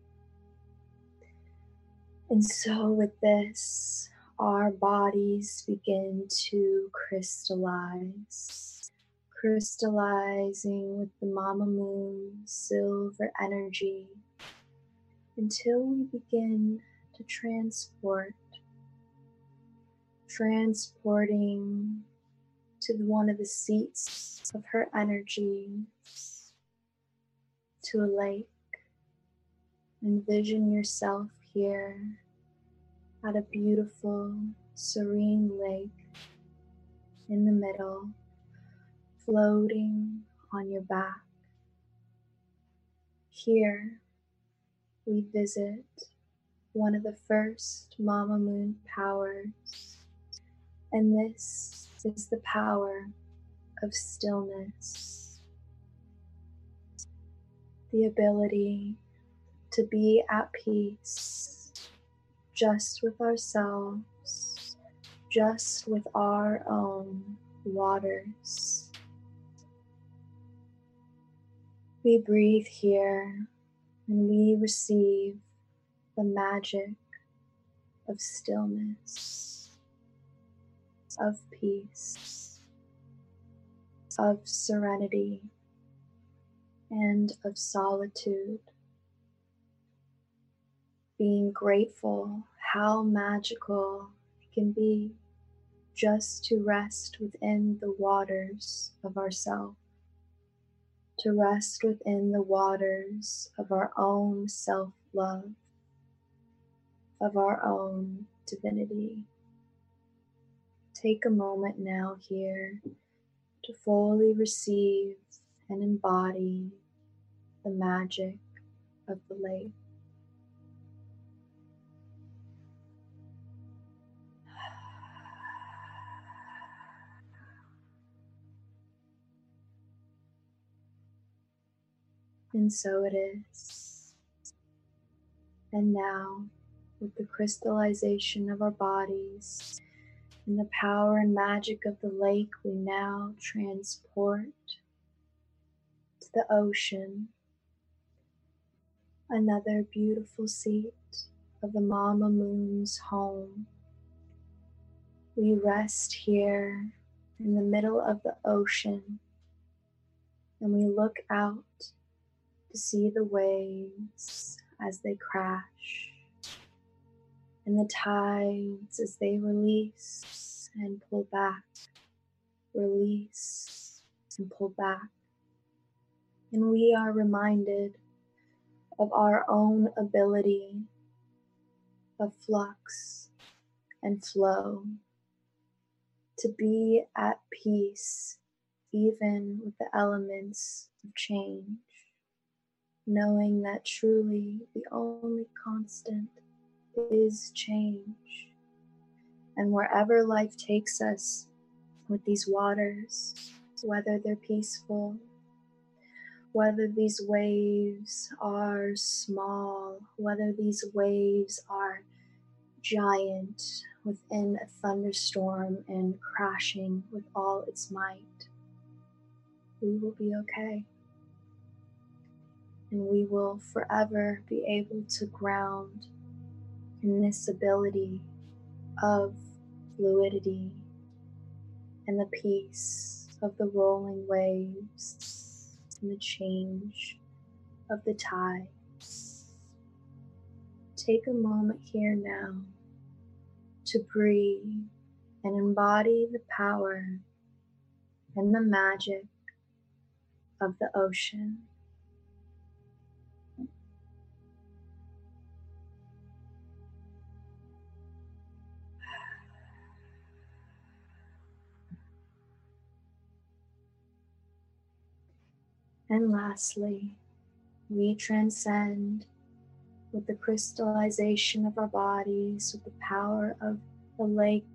And so, with this, our bodies begin to crystallize, crystallizing with the Mama Moon silver energy until we begin to transport, transporting to one of the seats of her energy to a lake. Envision yourself here at a beautiful, serene lake in the middle, floating on your back. Here, we visit one of the first Mama Moon powers, and this is the power of stillness. The ability to be at peace just with ourselves, just with our own waters. We breathe here and we receive the magic of stillness, of peace, of serenity, and of solitude. Being grateful how magical it can be just to rest within the waters of ourself, to rest within the waters of our own self love, of our own divinity. Take a moment now here to fully receive and embody the magic of the lake. And so it is. And now, with the crystallization of our bodies and the power and magic of the lake, we now transport to the ocean. Another beautiful seat of the Mama Moon's home. We rest here in the middle of the ocean and we look out to see the waves as they crash and the tides as they release and pull back, release and pull back. And we are reminded of our own ability of flux and flow to be at peace even with the elements of change, knowing that truly the only constant is change. And wherever life takes us with these waters, whether they're peaceful, whether these waves are small, whether these waves are giant within a thunderstorm and crashing with all its might we will be okay. And we will forever be able to ground in this ability of fluidity and the peace of the rolling waves and the change of the tides. Take a moment here now to breathe and embody the power and the magic of the ocean. And lastly, we transcend with the crystallization of our bodies, with the power of the lake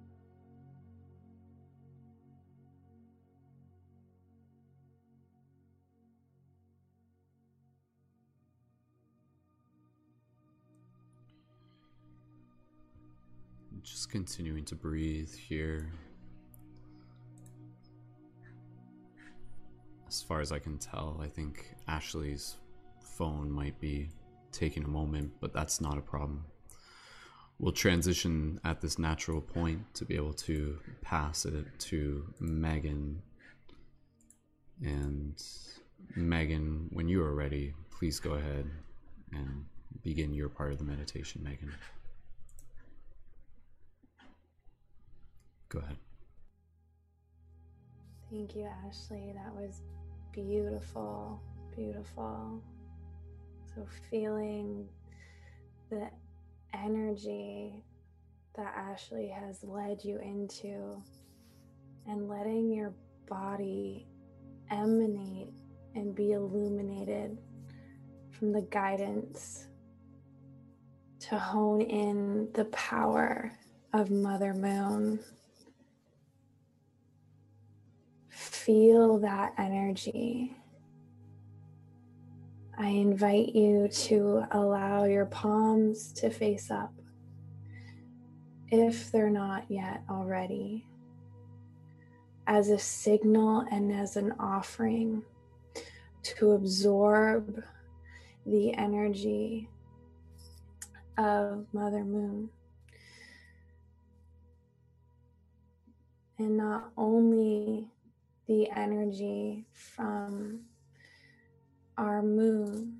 Just continuing to breathe here. As far as I can tell, I think Ashley's phone might be taking a moment, but that's not a problem. We'll transition at this natural point to be able to pass it to Megan. And Megan, when you are ready, please go ahead and begin your part of the meditation, Megan. Go ahead. Thank you, Ashley. That was beautiful, beautiful. So, feeling the energy that Ashley has led you into and letting your body emanate and be illuminated from the guidance to hone in the power of Mother Moon feel that energy. I invite you to allow your palms to face up if they're not yet already, as a signal and as an offering to absorb the energy of Mother Moon. And not only the energy from our moon,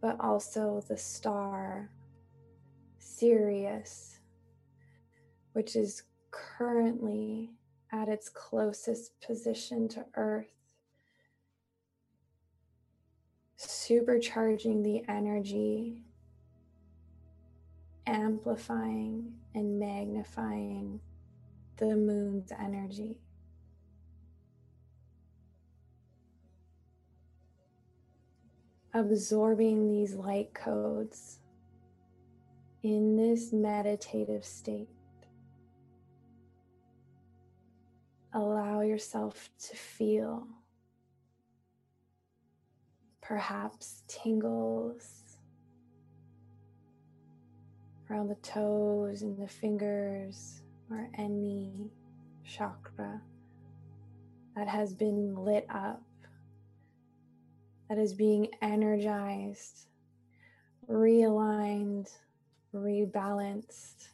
but also the star Sirius, which is currently at its closest position to Earth, supercharging the energy, amplifying and magnifying the moon's energy. Absorbing these light codes in this meditative state. Allow yourself to feel perhaps tingles around the toes and the fingers or any chakra that has been lit up that is being energized, realigned, rebalanced.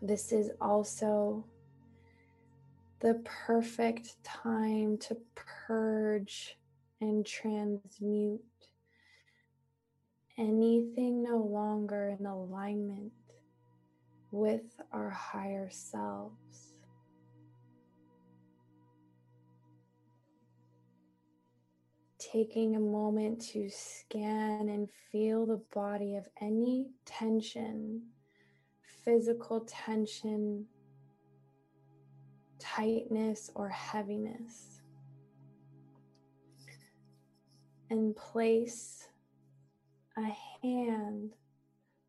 This is also the perfect time to purge and transmute anything no longer in alignment with our higher selves. Taking a moment to scan and feel the body of any tension, physical tension, tightness, or heaviness. And place a hand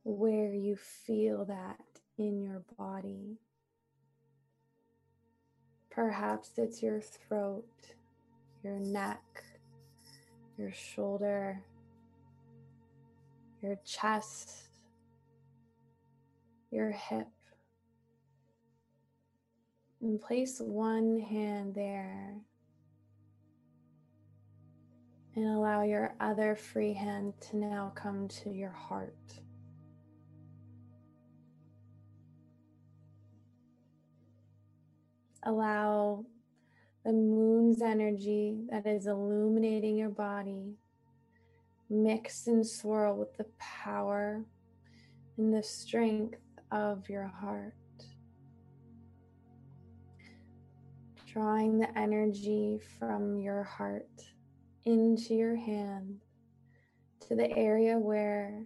where you feel that in your body. Perhaps it's your throat, your neck, your shoulder, your chest, your hip. And place one hand there and allow your other free hand to now come to your heart. Allow the moon's energy that is illuminating your body mix and swirl with the power and the strength of your heart. Drawing the energy from your heart into your hand to the area where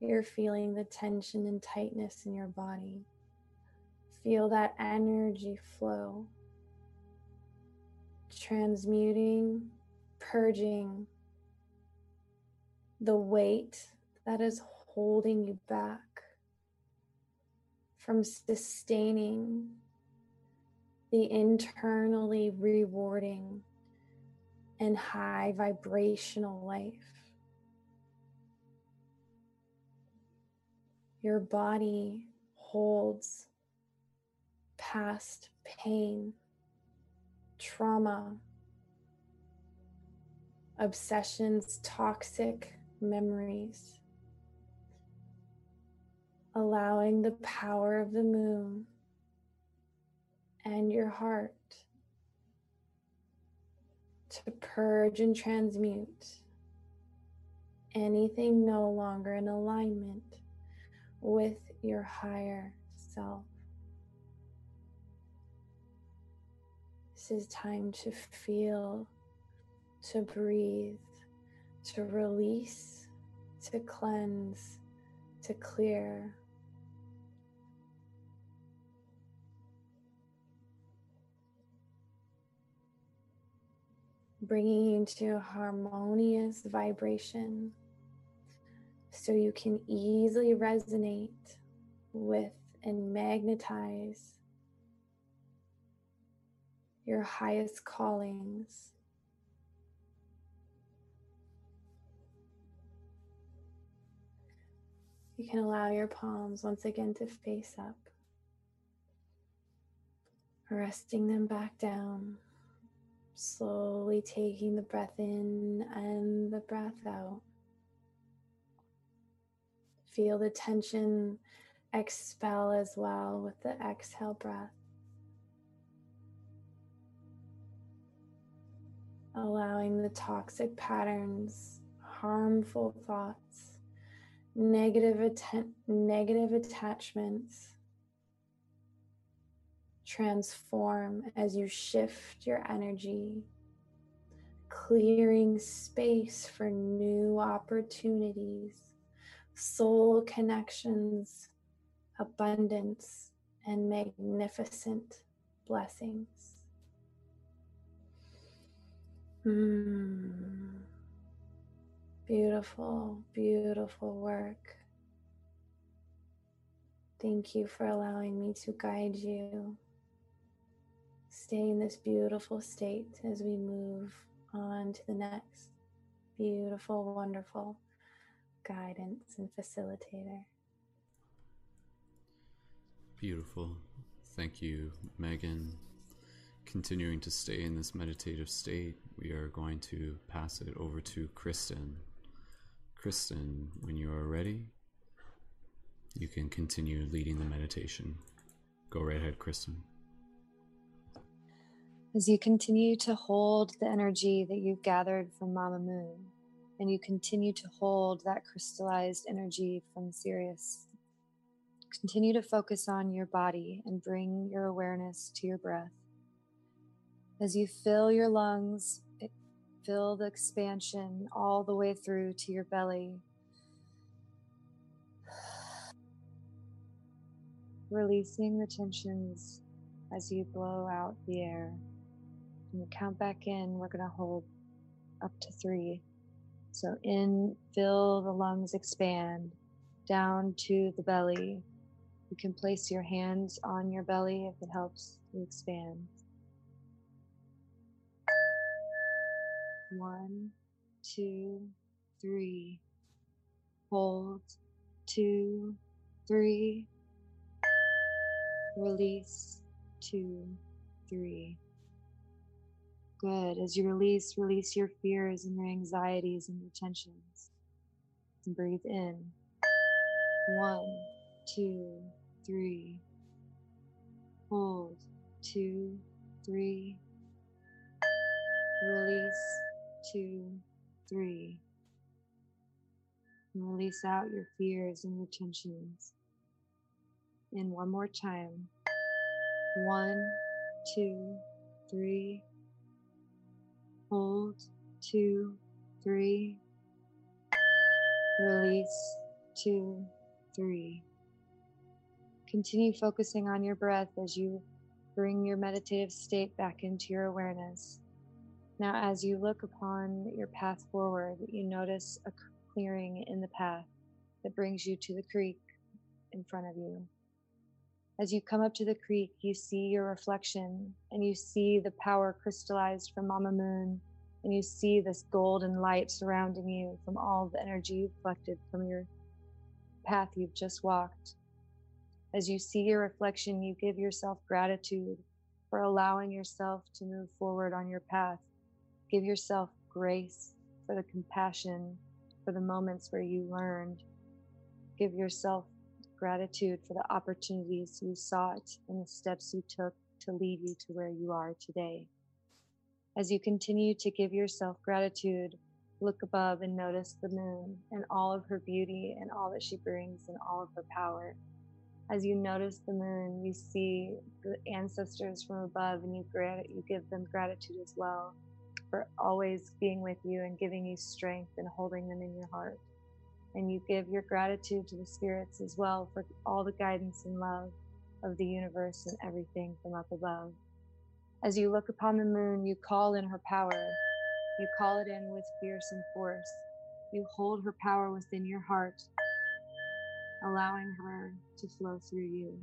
you're feeling the tension and tightness in your body. Feel that energy flow, transmuting, purging the weight that is holding you back from sustaining the internally rewarding and high vibrational life. Your body holds past pain, trauma, obsessions, toxic memories. Allowing the power of the moon and your heart to purge and transmute anything no longer in alignment with your higher self. This is time to feel, to breathe, to release, to cleanse, to clear. bringing you into a harmonious vibration so you can easily resonate with and magnetize your highest callings. You can allow your palms once again to face up, resting them back down. Slowly taking the breath in and the breath out. Feel the tension expel as well with the exhale breath. Allowing the toxic patterns, harmful thoughts, negative, atten- negative attachments transform as you shift your energy, clearing space for new opportunities, soul connections, abundance, and magnificent blessings. Mm. Beautiful, beautiful work. Thank you for allowing me to guide you stay in this beautiful state as we move on to the next beautiful, wonderful guidance and facilitator. Beautiful. Thank you, Megan. Continuing to stay in this meditative state, we are going to pass it over to Kristen. Kristen, when you are ready, you can continue leading the meditation. Go right ahead, Kristen. As you continue to hold the energy that you've gathered from Mama Moon, and you continue to hold that crystallized energy from Sirius, continue to focus on your body and bring your awareness to your breath. As you fill your lungs, fill the expansion all the way through to your belly. Releasing the tensions as you blow out the air. When you count back in, we're going to hold up to three. So in, fill the lungs expand down to the belly. You can place your hands on your belly if it helps to expand. One, two, three. Hold. Two, three. Release. Two, three. Good. As you release, release your fears and your anxieties and your tensions. And breathe in. One, two, three. Hold. Two, three. Release. Two, three. And release out your fears and your tensions. And one more time. One, two, three hold, two, three, release, two, three. Continue focusing on your breath as you bring your meditative state back into your awareness. Now, as you look upon your path forward, you notice a clearing in the path that brings you to the creek in front of you. As you come up to the creek, you see your reflection and you see the power crystallized from Mama Moon, and you see this golden light surrounding you from all the energy you've collected from your path you've just walked. As you see your reflection, you give yourself gratitude for allowing yourself to move forward on your path. Give yourself grace for the compassion for the moments where you learned. Give yourself gratitude for the opportunities you sought and the steps you took to lead you to where you are today. As you continue to give yourself gratitude, look above and notice the moon and all of her beauty and all that she brings and all of her power. As you notice the moon, you see the ancestors from above and you, you give them gratitude as well for always being with you and giving you strength and holding them in your heart and you give your gratitude to the spirits as well for all the guidance and love of the universe and everything from up above. As you look upon the moon, you call in her power. You call it in with fearsome force. You hold her power within your heart, allowing her to flow through you.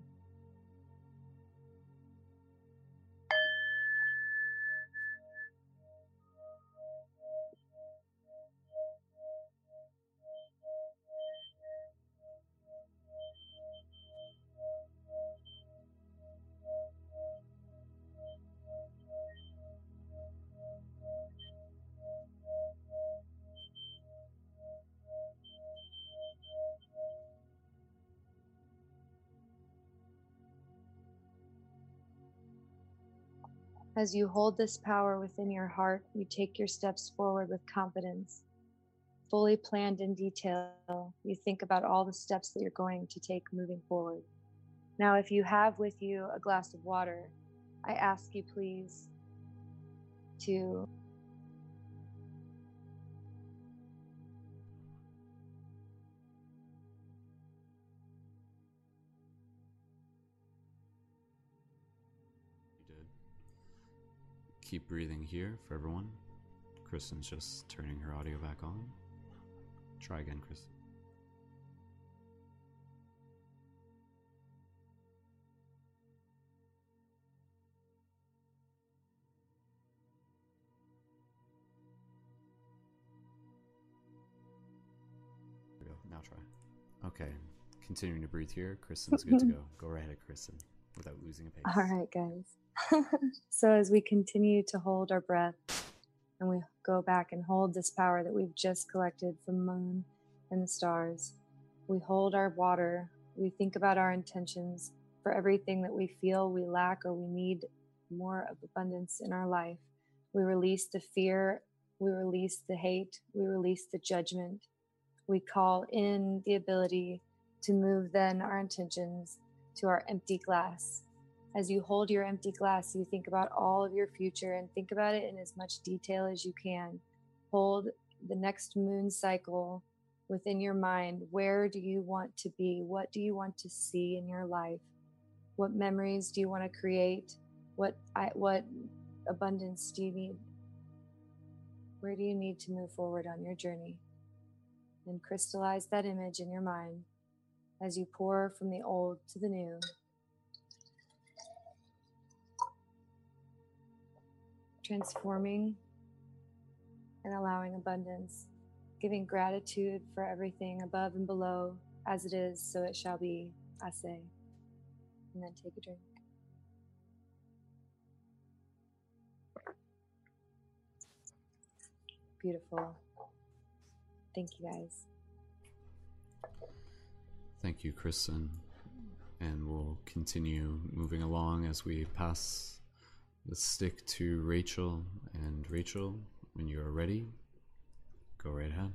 As you hold this power within your heart, you take your steps forward with confidence. Fully planned in detail, you think about all the steps that you're going to take moving forward. Now, if you have with you a glass of water, I ask you please to keep breathing here for everyone. Kristen's just turning her audio back on. Try again, Kristen. Now try. Okay. Continuing to breathe here. Kristen's good to go. Go right ahead, Kristen, without losing a pace. All right, guys. so as we continue to hold our breath and we go back and hold this power that we've just collected from moon and the stars, we hold our water, we think about our intentions, for everything that we feel we lack or we need more of abundance in our life. We release the fear, we release the hate, we release the judgment. We call in the ability to move then our intentions to our empty glass. As you hold your empty glass, you think about all of your future and think about it in as much detail as you can. Hold the next moon cycle within your mind. Where do you want to be? What do you want to see in your life? What memories do you want to create? What I, what abundance do you need? Where do you need to move forward on your journey? And crystallize that image in your mind as you pour from the old to the new. Transforming and allowing abundance, giving gratitude for everything above and below as it is, so it shall be, I say. And then take a drink. Beautiful. Thank you guys. Thank you, Kristen. And we'll continue moving along as we pass the stick to Rachel. And Rachel, when you are ready, go right ahead.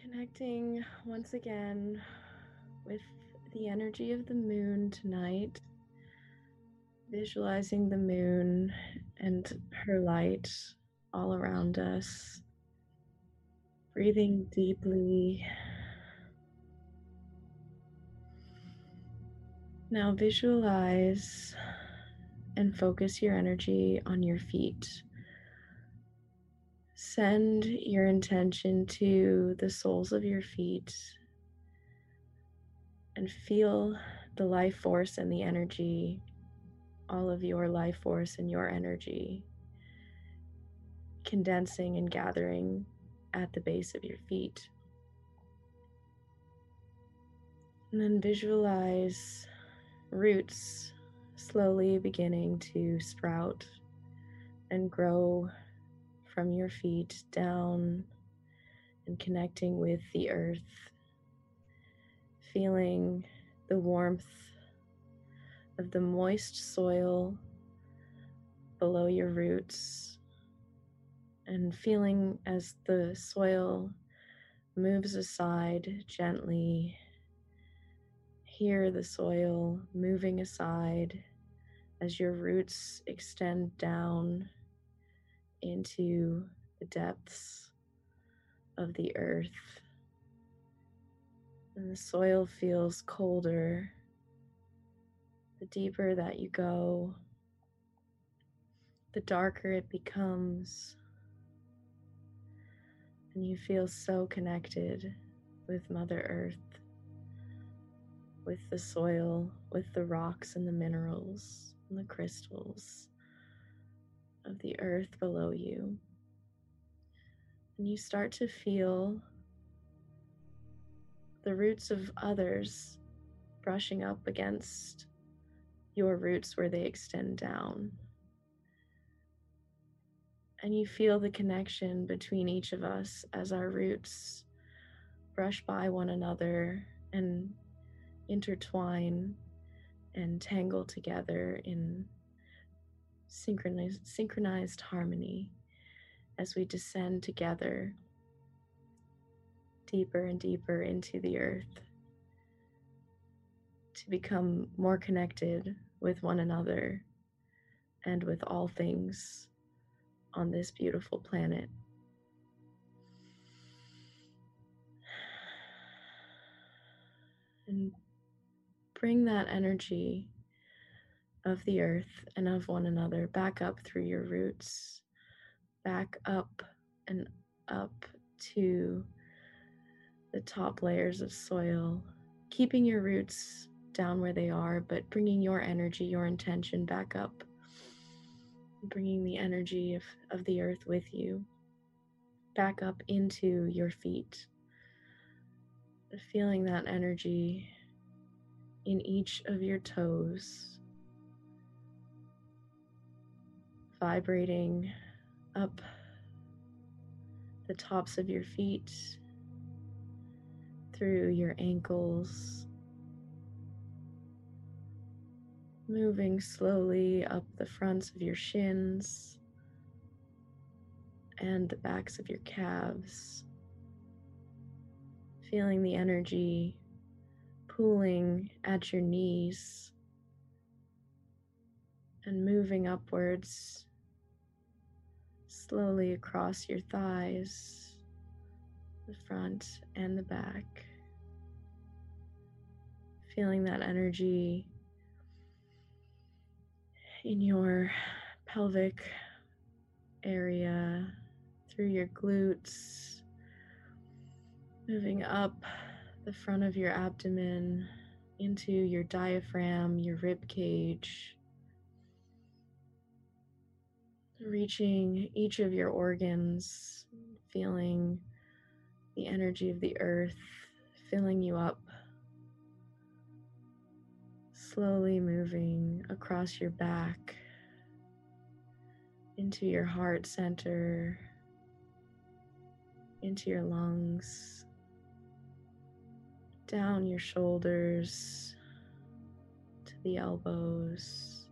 Connecting once again with the energy of the moon tonight, visualizing the moon and her light all around us, breathing deeply. Now visualize and focus your energy on your feet. Send your intention to the soles of your feet and feel the life force and the energy, all of your life force and your energy condensing and gathering at the base of your feet. And then visualize roots slowly beginning to sprout and grow from your feet down and connecting with the earth, feeling the warmth of the moist soil below your roots and feeling as the soil moves aside gently. Hear the soil moving aside as your roots extend down into the depths of the earth. And the soil feels colder the deeper that you go, the darker it becomes and you feel so connected with Mother Earth, with the soil, with the rocks and the minerals and the crystals of the earth below you. And you start to feel the roots of others brushing up against your roots where they extend down and you feel the connection between each of us as our roots brush by one another and intertwine and tangle together in synchronized, synchronized harmony as we descend together deeper and deeper into the earth to become more connected with one another and with all things on this beautiful planet. And bring that energy of the earth and of one another back up through your roots, back up and up to the top layers of soil, keeping your roots down where they are, but bringing your energy, your intention back up bringing the energy of, of the earth with you back up into your feet. Feeling that energy in each of your toes, vibrating up the tops of your feet through your ankles, moving slowly up the fronts of your shins and the backs of your calves, feeling the energy pooling at your knees and moving upwards slowly across your thighs, the front and the back. Feeling that energy in your pelvic area, through your glutes, moving up the front of your abdomen into your diaphragm, your rib cage, reaching each of your organs, feeling the energy of the earth filling you up, slowly moving across your back into your heart center, into your lungs, down your shoulders to the elbows,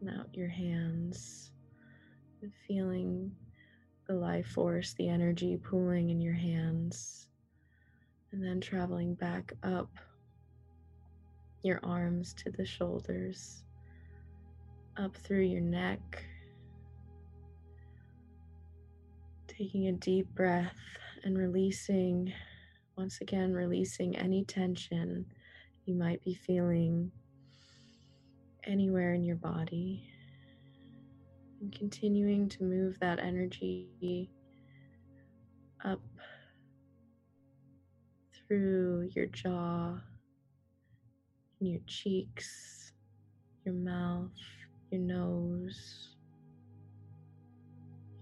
and out your hands. Feeling the life force, the energy pooling in your hands, and then traveling back up your arms to the shoulders, up through your neck. Taking a deep breath and releasing, once again, releasing any tension you might be feeling anywhere in your body and continuing to move that energy up through your jaw and your cheeks, your mouth, your nose,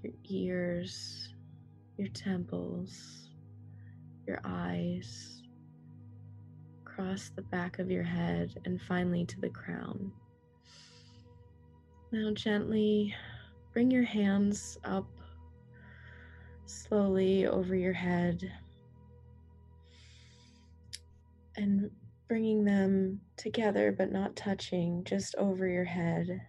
your ears, your temples, your eyes, across the back of your head, and finally to the crown. Now, gently bring your hands up slowly over your head and bringing them together but not touching, just over your head.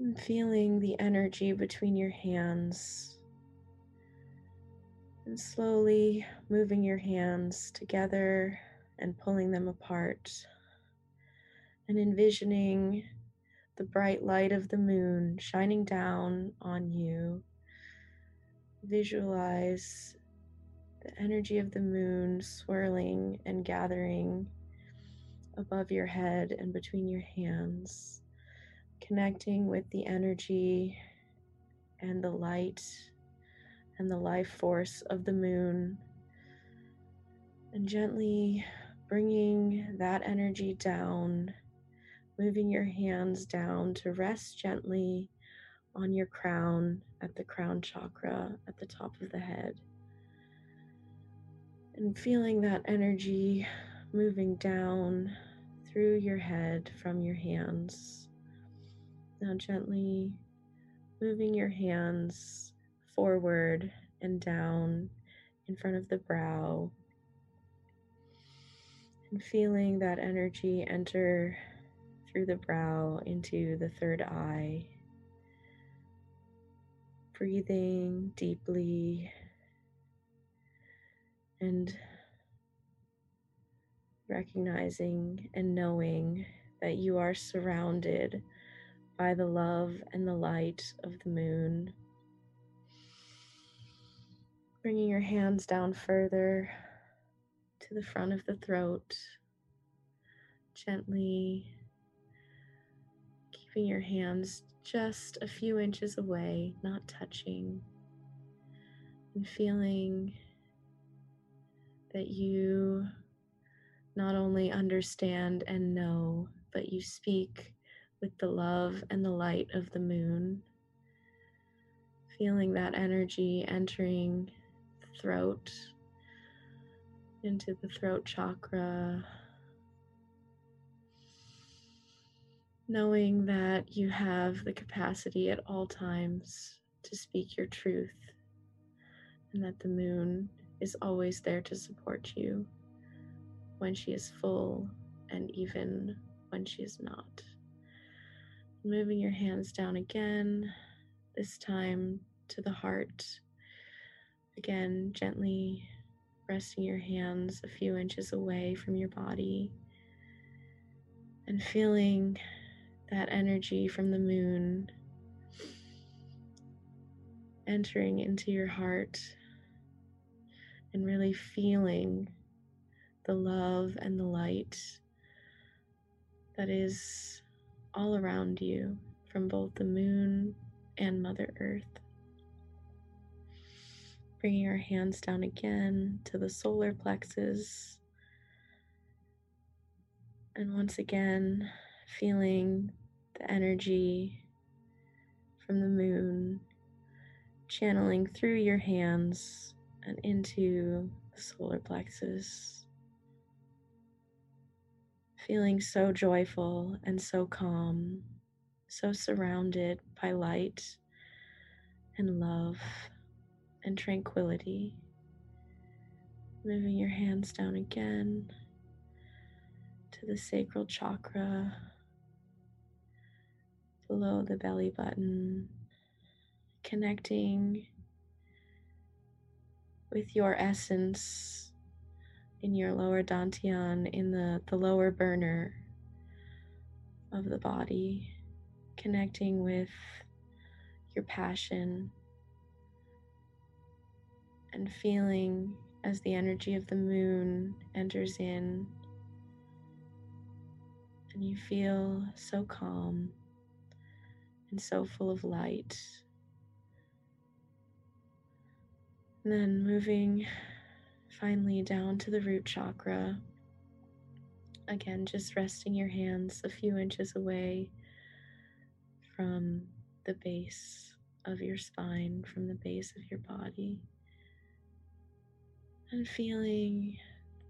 And feeling the energy between your hands. And slowly moving your hands together and pulling them apart. And envisioning the bright light of the moon shining down on you. Visualize the energy of the moon swirling and gathering above your head and between your hands, connecting with the energy and the light and the life force of the moon, and gently bringing that energy down moving your hands down to rest gently on your crown at the crown chakra at the top of the head. And feeling that energy moving down through your head from your hands. Now, gently moving your hands forward and down in front of the brow. And feeling that energy enter through the brow into the third eye. Breathing deeply and recognizing and knowing that you are surrounded by the love and the light of the moon. Bringing your hands down further to the front of the throat, gently keeping your hands just a few inches away, not touching, and feeling that you not only understand and know, but you speak with the love and the light of the moon. Feeling that energy entering the throat, into the throat chakra, knowing that you have the capacity at all times to speak your truth and that the moon is always there to support you when she is full and even when she is not. Moving your hands down again, this time to the heart. Again, gently resting your hands a few inches away from your body and feeling that energy from the moon entering into your heart and really feeling the love and the light that is all around you from both the moon and Mother Earth. Bringing our hands down again to the solar plexus. And once again, feeling the energy from the moon channeling through your hands and into the solar plexus. Feeling so joyful and so calm, so surrounded by light and love and tranquility. Moving your hands down again to the sacral chakra below the belly button, connecting with your essence in your lower dantian, in the, the lower burner of the body, connecting with your passion and feeling as the energy of the moon enters in and you feel so calm and so full of light. And then moving finally down to the root chakra. Again, just resting your hands a few inches away from the base of your spine, from the base of your body. And feeling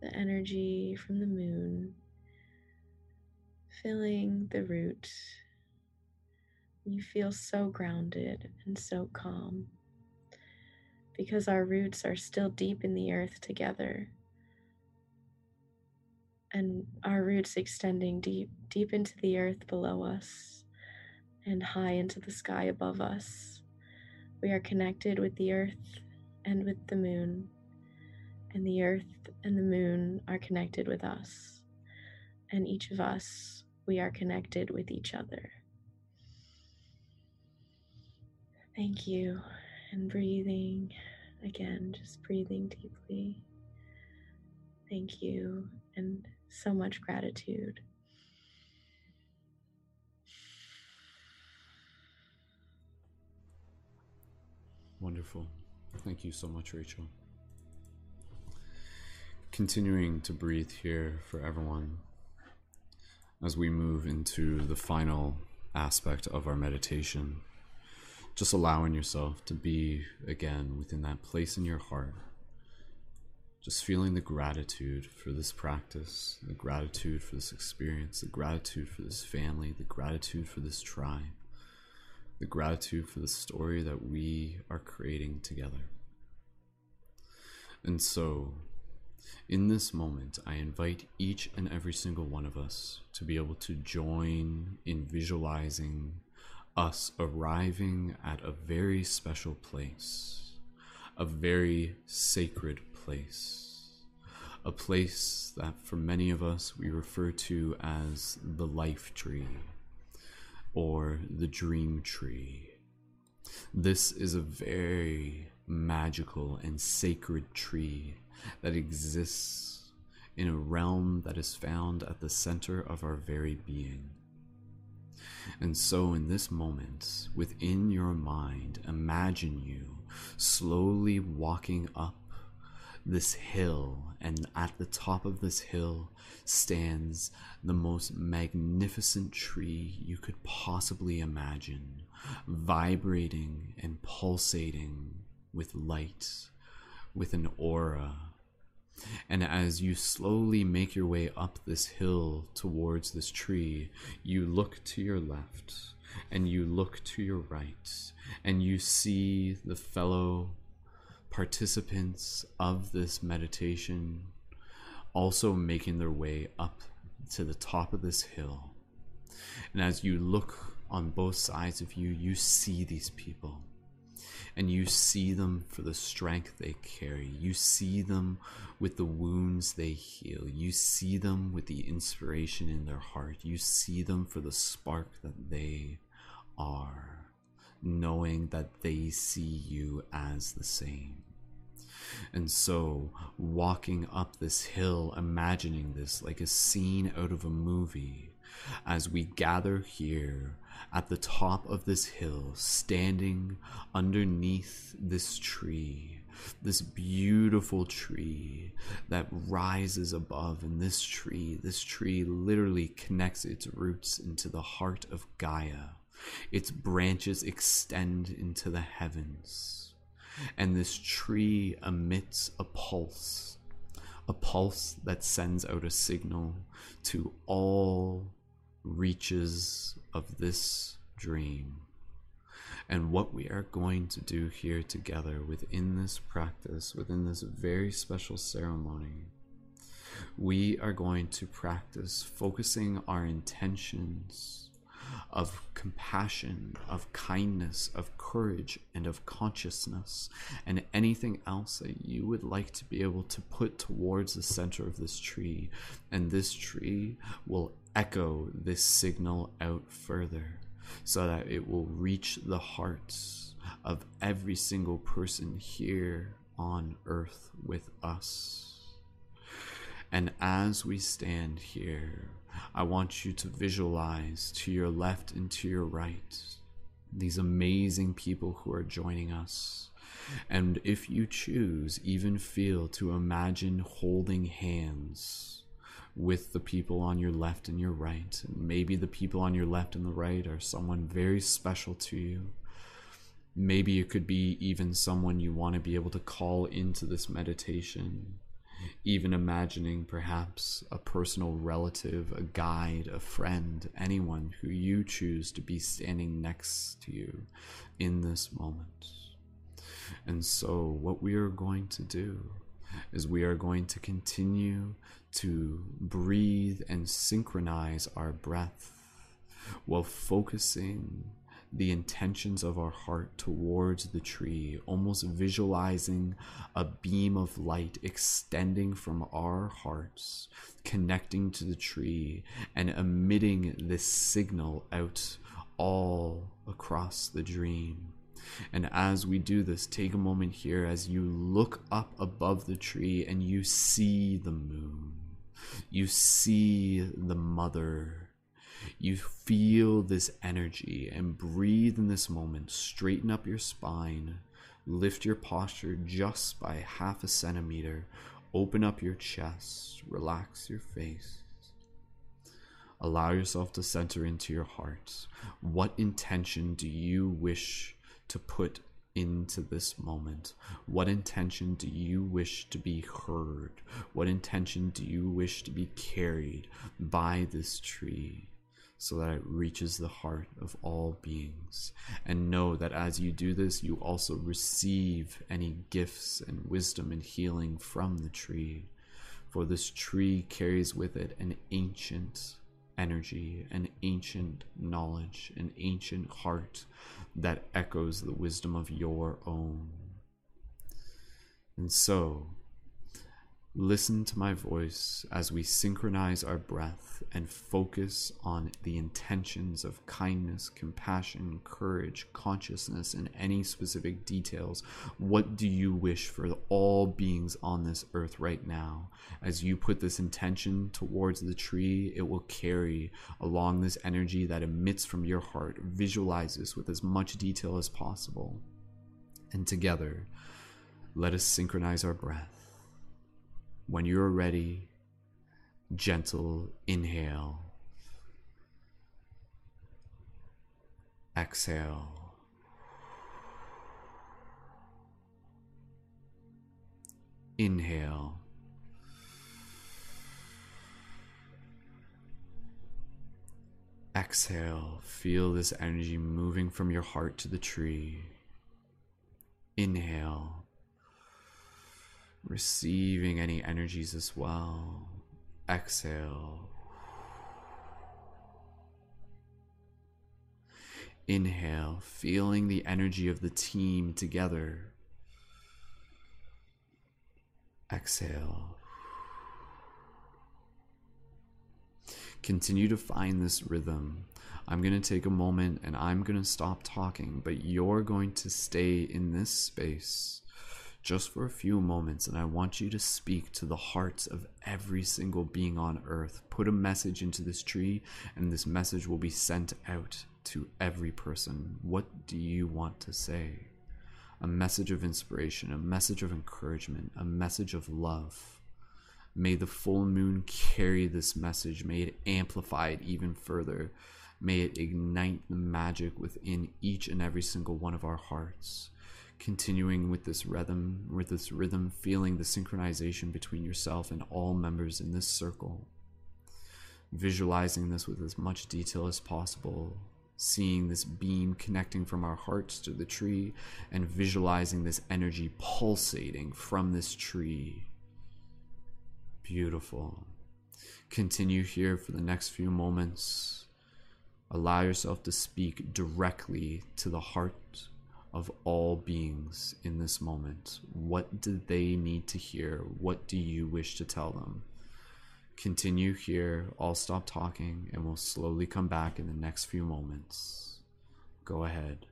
the energy from the moon, filling the root you feel so grounded and so calm because our roots are still deep in the earth together. And our roots extending deep, deep into the earth below us and high into the sky above us. We are connected with the earth and with the moon, and the earth and the moon are connected with us. And each of us, we are connected with each other. Thank you. And breathing again, just breathing deeply. Thank you. And so much gratitude. Wonderful. Thank you so much, Rachel. Continuing to breathe here for everyone as we move into the final aspect of our meditation just allowing yourself to be again within that place in your heart. Just feeling the gratitude for this practice, the gratitude for this experience, the gratitude for this family, the gratitude for this tribe, the gratitude for the story that we are creating together. And so, in this moment, I invite each and every single one of us to be able to join in visualizing us arriving at a very special place, a very sacred place, a place that for many of us we refer to as the life tree or the dream tree. This is a very magical and sacred tree that exists in a realm that is found at the center of our very being. And so, in this moment, within your mind, imagine you slowly walking up this hill, and at the top of this hill stands the most magnificent tree you could possibly imagine, vibrating and pulsating with light, with an aura and as you slowly make your way up this hill towards this tree, you look to your left and you look to your right, and you see the fellow participants of this meditation also making their way up to the top of this hill. And as you look on both sides of you, you see these people. And you see them for the strength they carry. You see them with the wounds they heal. You see them with the inspiration in their heart. You see them for the spark that they are, knowing that they see you as the same. And so, walking up this hill, imagining this like a scene out of a movie, as we gather here at the top of this hill, standing underneath this tree, this beautiful tree that rises above. And this tree, this tree literally connects its roots into the heart of Gaia. Its branches extend into the heavens. And this tree emits a pulse, a pulse that sends out a signal to all reaches of this dream. And what we are going to do here together within this practice, within this very special ceremony, we are going to practice focusing our intentions of compassion, of kindness, of courage, and of consciousness, and anything else that you would like to be able to put towards the center of this tree. And this tree will echo this signal out further so that it will reach the hearts of every single person here on earth with us. And as we stand here, I want you to visualize to your left and to your right these amazing people who are joining us. And if you choose, even feel to imagine holding hands with the people on your left and your right. And Maybe the people on your left and the right are someone very special to you. Maybe it could be even someone you want to be able to call into this meditation even imagining perhaps a personal relative, a guide, a friend, anyone who you choose to be standing next to you in this moment. And so, what we are going to do is we are going to continue to breathe and synchronize our breath while focusing the intentions of our heart towards the tree, almost visualizing a beam of light extending from our hearts, connecting to the tree, and emitting this signal out all across the dream. And as we do this, take a moment here as you look up above the tree and you see the moon. You see the mother you feel this energy and breathe in this moment. Straighten up your spine. Lift your posture just by half a centimeter. Open up your chest. Relax your face. Allow yourself to center into your heart. What intention do you wish to put into this moment? What intention do you wish to be heard? What intention do you wish to be carried by this tree? So that it reaches the heart of all beings. And know that as you do this, you also receive any gifts and wisdom and healing from the tree. For this tree carries with it an ancient energy, an ancient knowledge, an ancient heart that echoes the wisdom of your own. And so, Listen to my voice as we synchronize our breath and focus on the intentions of kindness, compassion, courage, consciousness, and any specific details. What do you wish for all beings on this earth right now? As you put this intention towards the tree, it will carry along this energy that emits from your heart. Visualize this with as much detail as possible. And together, let us synchronize our breath. When you're ready, gentle inhale, exhale. Inhale. Exhale. Feel this energy moving from your heart to the tree. Inhale. Receiving any energies as well. Exhale. Inhale, feeling the energy of the team together. Exhale. Continue to find this rhythm. I'm going to take a moment and I'm going to stop talking, but you're going to stay in this space just for a few moments. And I want you to speak to the hearts of every single being on earth. Put a message into this tree, and this message will be sent out to every person. What do you want to say? A message of inspiration, a message of encouragement, a message of love. May the full moon carry this message. May it amplify it even further. May it ignite the magic within each and every single one of our hearts. Continuing with this rhythm, with this rhythm, feeling the synchronization between yourself and all members in this circle. Visualizing this with as much detail as possible, seeing this beam connecting from our hearts to the tree, and visualizing this energy pulsating from this tree Beautiful. Continue here for the next few moments. Allow yourself to speak directly to the heart of all beings in this moment. What do they need to hear? What do you wish to tell them? Continue here. I'll stop talking and we'll slowly come back in the next few moments. Go ahead.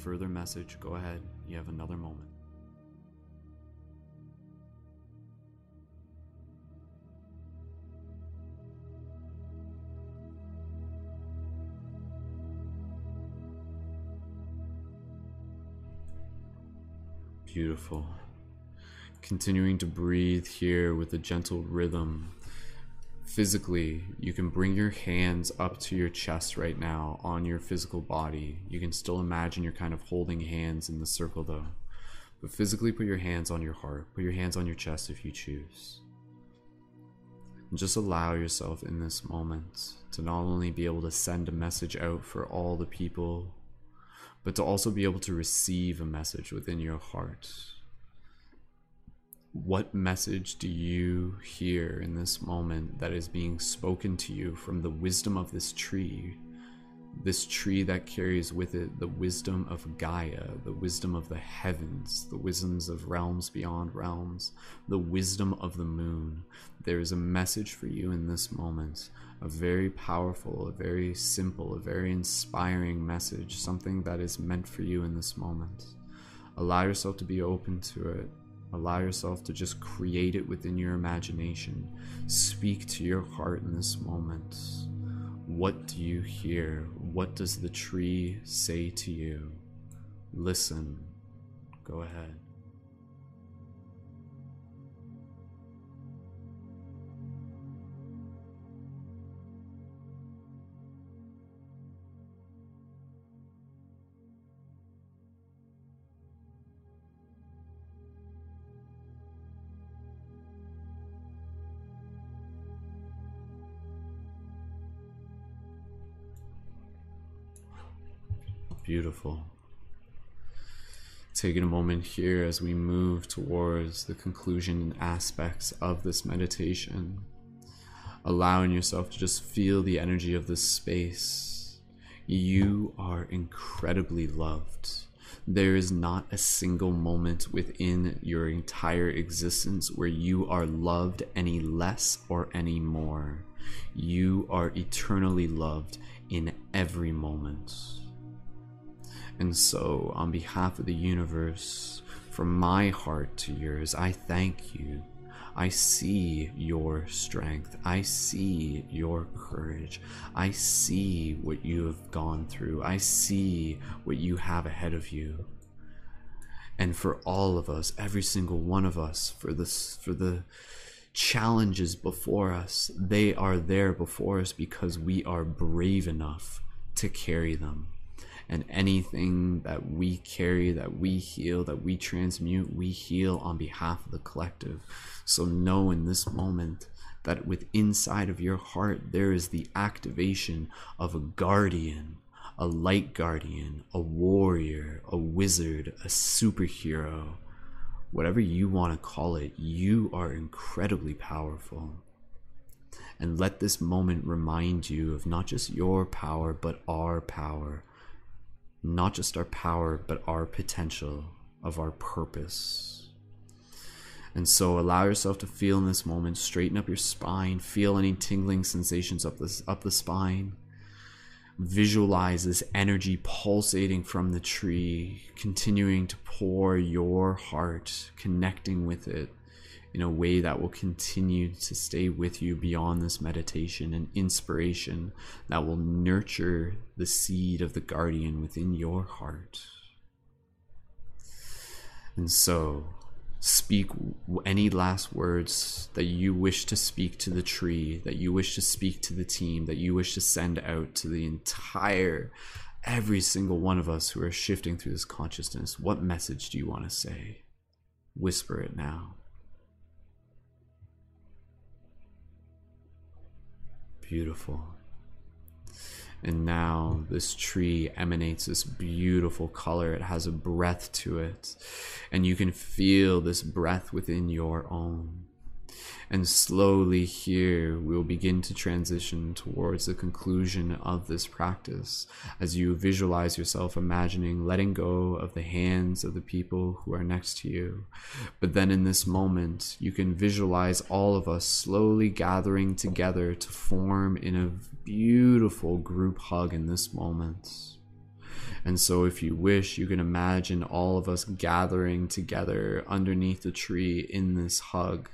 Further message, go ahead. You have another moment. Beautiful. Continuing to breathe here with a gentle rhythm physically, you can bring your hands up to your chest right now on your physical body. You can still imagine you're kind of holding hands in the circle though. But physically, put your hands on your heart, put your hands on your chest if you choose. And just allow yourself in this moment to not only be able to send a message out for all the people, but to also be able to receive a message within your heart what message do you hear in this moment that is being spoken to you from the wisdom of this tree? This tree that carries with it the wisdom of Gaia, the wisdom of the heavens, the wisdoms of realms beyond realms, the wisdom of the moon. There is a message for you in this moment, a very powerful, a very simple, a very inspiring message, something that is meant for you in this moment. Allow yourself to be open to it Allow yourself to just create it within your imagination. Speak to your heart in this moment. What do you hear? What does the tree say to you? Listen. Go ahead. Beautiful. Taking a moment here as we move towards the conclusion and aspects of this meditation. Allowing yourself to just feel the energy of this space. You are incredibly loved. There is not a single moment within your entire existence where you are loved any less or any more. You are eternally loved in every moment. And so, on behalf of the universe, from my heart to yours, I thank you. I see your strength. I see your courage. I see what you have gone through. I see what you have ahead of you. And for all of us, every single one of us, for this, for the challenges before us, they are there before us because we are brave enough to carry them and anything that we carry, that we heal, that we transmute, we heal on behalf of the collective. So know in this moment that with inside of your heart there is the activation of a guardian, a light guardian, a warrior, a wizard, a superhero. Whatever you want to call it, you are incredibly powerful. And let this moment remind you of not just your power, but our power not just our power, but our potential of our purpose. And so allow yourself to feel in this moment, straighten up your spine, feel any tingling sensations up the, up the spine. Visualize this energy pulsating from the tree, continuing to pour your heart, connecting with it in a way that will continue to stay with you beyond this meditation and inspiration that will nurture the seed of the guardian within your heart. And so, speak any last words that you wish to speak to the tree, that you wish to speak to the team, that you wish to send out to the entire, every single one of us who are shifting through this consciousness. What message do you want to say? Whisper it now. Beautiful. And now this tree emanates this beautiful color. It has a breath to it. And you can feel this breath within your own. And slowly here we'll begin to transition towards the conclusion of this practice as you visualize yourself imagining letting go of the hands of the people who are next to you. But then in this moment, you can visualize all of us slowly gathering together to form in a beautiful group hug in this moment. And so, if you wish, you can imagine all of us gathering together underneath the tree in this hug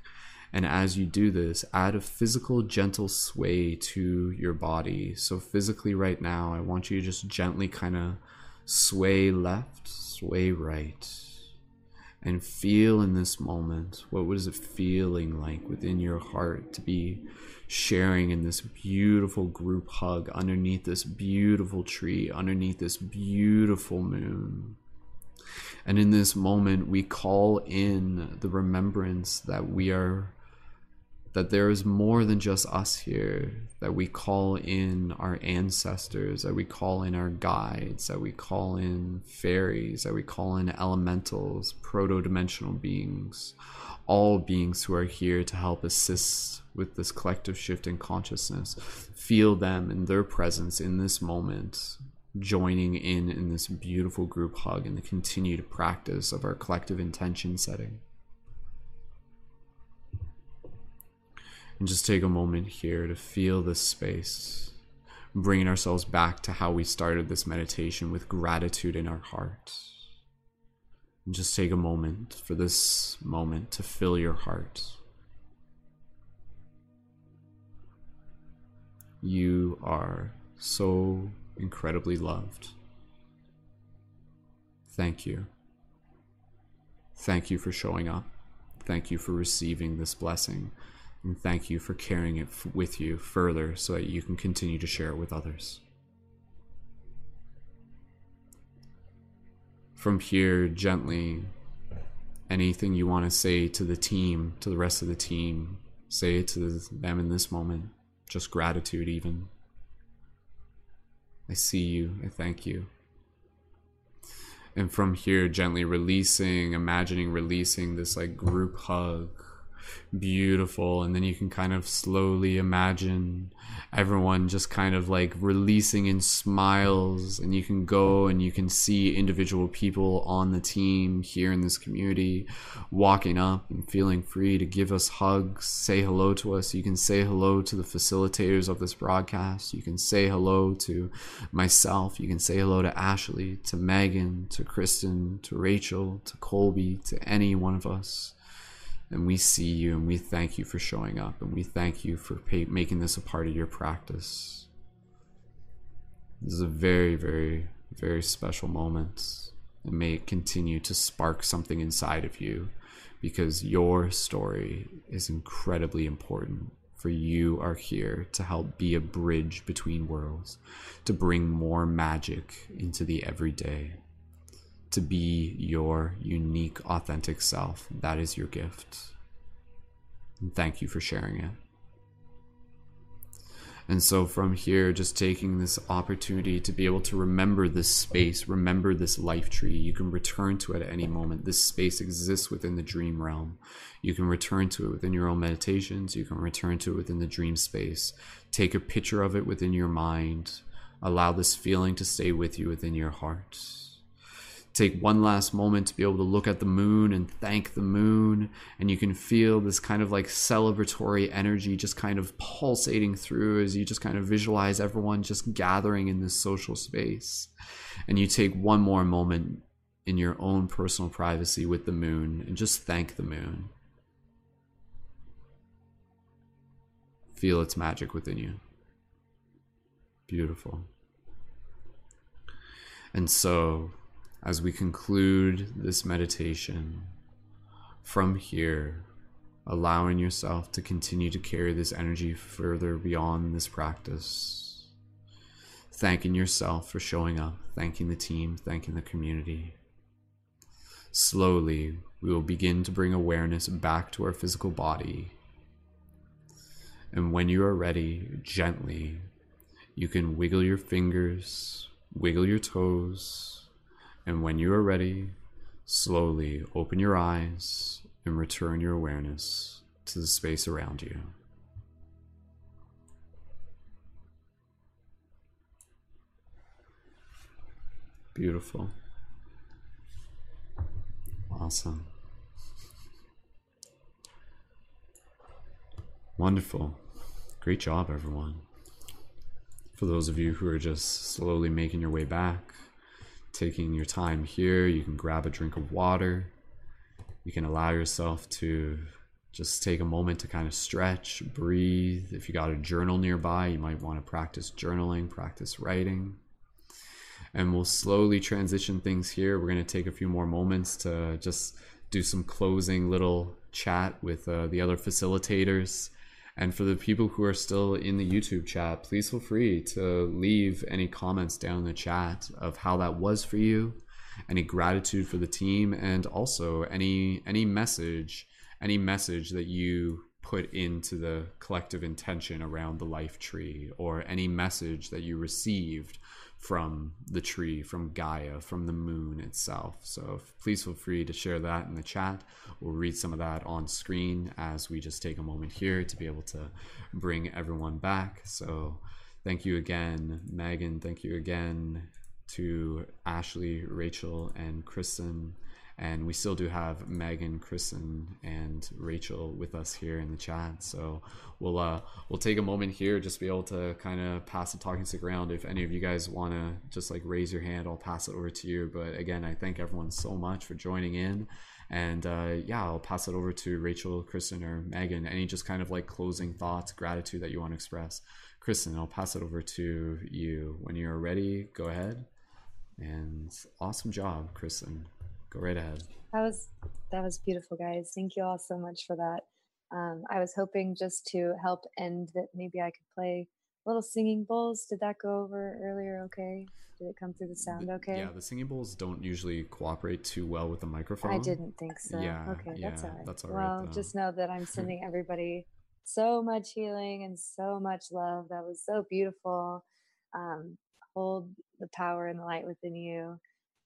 and as you do this, add a physical, gentle sway to your body. So, physically, right now, I want you to just gently kind of sway left, sway right, and feel in this moment what was it feeling like within your heart to be sharing in this beautiful group hug underneath this beautiful tree, underneath this beautiful moon. And in this moment, we call in the remembrance that we are that there is more than just us here, that we call in our ancestors, that we call in our guides, that we call in fairies, that we call in elementals, proto dimensional beings, all beings who are here to help assist with this collective shift in consciousness. Feel them in their presence in this moment, joining in in this beautiful group hug and the continued practice of our collective intention setting. And just take a moment here to feel this space, bringing ourselves back to how we started this meditation with gratitude in our heart. And just take a moment for this moment to fill your heart. You are so incredibly loved. Thank you. Thank you for showing up. Thank you for receiving this blessing. And thank you for carrying it f- with you further so that you can continue to share it with others. From here, gently, anything you want to say to the team, to the rest of the team, say it to them in this moment. Just gratitude, even. I see you. I thank you. And from here, gently releasing, imagining releasing this like group hug Beautiful. And then you can kind of slowly imagine everyone just kind of like releasing in smiles. And you can go and you can see individual people on the team here in this community walking up and feeling free to give us hugs, say hello to us. You can say hello to the facilitators of this broadcast. You can say hello to myself. You can say hello to Ashley, to Megan, to Kristen, to Rachel, to Colby, to any one of us and we see you and we thank you for showing up and we thank you for pay- making this a part of your practice. This is a very, very, very special moment. And may it continue to spark something inside of you because your story is incredibly important. For you are here to help be a bridge between worlds, to bring more magic into the everyday to be your unique, authentic self. That is your gift. And thank you for sharing it. And so, from here, just taking this opportunity to be able to remember this space, remember this life tree. You can return to it at any moment. This space exists within the dream realm. You can return to it within your own meditations. You can return to it within the dream space. Take a picture of it within your mind. Allow this feeling to stay with you within your heart take one last moment to be able to look at the moon and thank the moon. And you can feel this kind of like celebratory energy just kind of pulsating through as you just kind of visualize everyone just gathering in this social space. And you take one more moment in your own personal privacy with the moon and just thank the moon. Feel its magic within you. Beautiful. And so as we conclude this meditation from here, allowing yourself to continue to carry this energy further beyond this practice. Thanking yourself for showing up, thanking the team, thanking the community. Slowly, we will begin to bring awareness back to our physical body. And when you are ready, gently, you can wiggle your fingers, wiggle your toes and when you are ready, slowly open your eyes and return your awareness to the space around you. Beautiful. Awesome. Wonderful. Great job, everyone. For those of you who are just slowly making your way back, taking your time here. You can grab a drink of water. You can allow yourself to just take a moment to kind of stretch, breathe. If you got a journal nearby, you might want to practice journaling, practice writing. And we'll slowly transition things here. We're going to take a few more moments to just do some closing little chat with uh, the other facilitators and for the people who are still in the YouTube chat, please feel free to leave any comments down in the chat of how that was for you, any gratitude for the team, and also any any message, any message that you put into the collective intention around the life tree, or any message that you received from the tree, from Gaia, from the moon itself. So please feel free to share that in the chat. We'll read some of that on screen as we just take a moment here to be able to bring everyone back. So thank you again, Megan. Thank you again to Ashley, Rachel, and Kristen and we still do have Megan, Kristen, and Rachel with us here in the chat. So we'll uh, we'll take a moment here, just be able to kind of pass the talking stick around. If any of you guys want to just like raise your hand, I'll pass it over to you. But again, I thank everyone so much for joining in. And uh, yeah, I'll pass it over to Rachel, Kristen, or Megan. Any just kind of like closing thoughts, gratitude that you want to express. Kristen, I'll pass it over to you. When you're ready, go ahead. And awesome job, Kristen. Go right ahead. That was that was beautiful, guys. Thank you all so much for that. Um, I was hoping just to help end that maybe I could play little singing bowls. Did that go over earlier? Okay. Did it come through the sound okay? Yeah, the singing bowls don't usually cooperate too well with the microphone. I didn't think so. Yeah. Okay, yeah, that's all right. That's all well, right, just know that I'm sending everybody so much healing and so much love. That was so beautiful. Um, hold the power and the light within you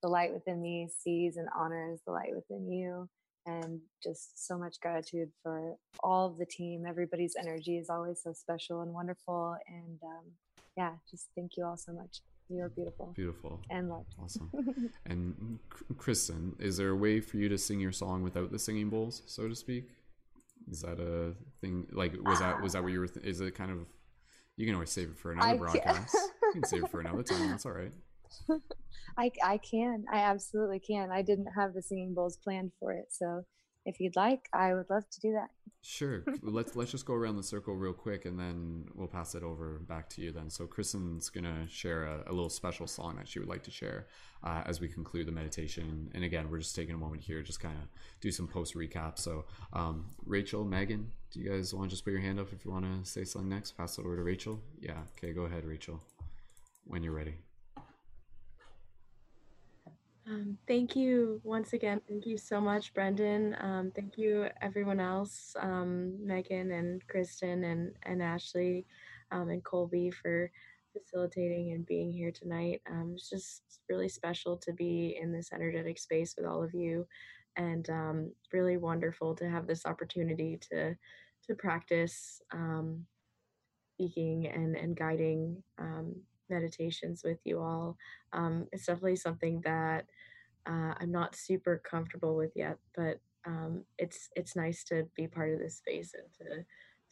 the light within me sees and honors the light within you. and just so much gratitude for all of the team. Everybody's energy is always so special and wonderful. And um, yeah, just thank you all so much. You're beautiful. Beautiful. And loved. Awesome. and Kristen, is there a way for you to sing your song without the singing bowls, so to speak? Is that a thing? Like, was that was that what you were? Th- is it kind of? You can always save it for another I broadcast. you can save it for another time. That's all right. I I can. I absolutely can. I didn't have the singing bowls planned for it, so if you'd like, I would love to do that. Sure. let's let's just go around the circle real quick, and then we'll pass it over back to you. Then, so Kristen's gonna share a, a little special song that she would like to share uh, as we conclude the meditation. And again, we're just taking a moment here, just kind of do some post recap. So, um, Rachel, Megan, do you guys want to just put your hand up if you want to say something next? Pass it over to Rachel. Yeah. Okay. Go ahead, Rachel, when you're ready. Um, thank you once again. Thank you so much, Brendon. Um, thank you, everyone else, um, Megan and Kristen and, and Ashley um, and Colby for facilitating and being here tonight. Um, it's just really special to be in this energetic space with all of you and um, really wonderful to have this opportunity to to practice speaking and, and guiding meditations with you all. Um, it's definitely something that uh, I'm not super comfortable with yet, but um, it's it's nice to be part of this space and to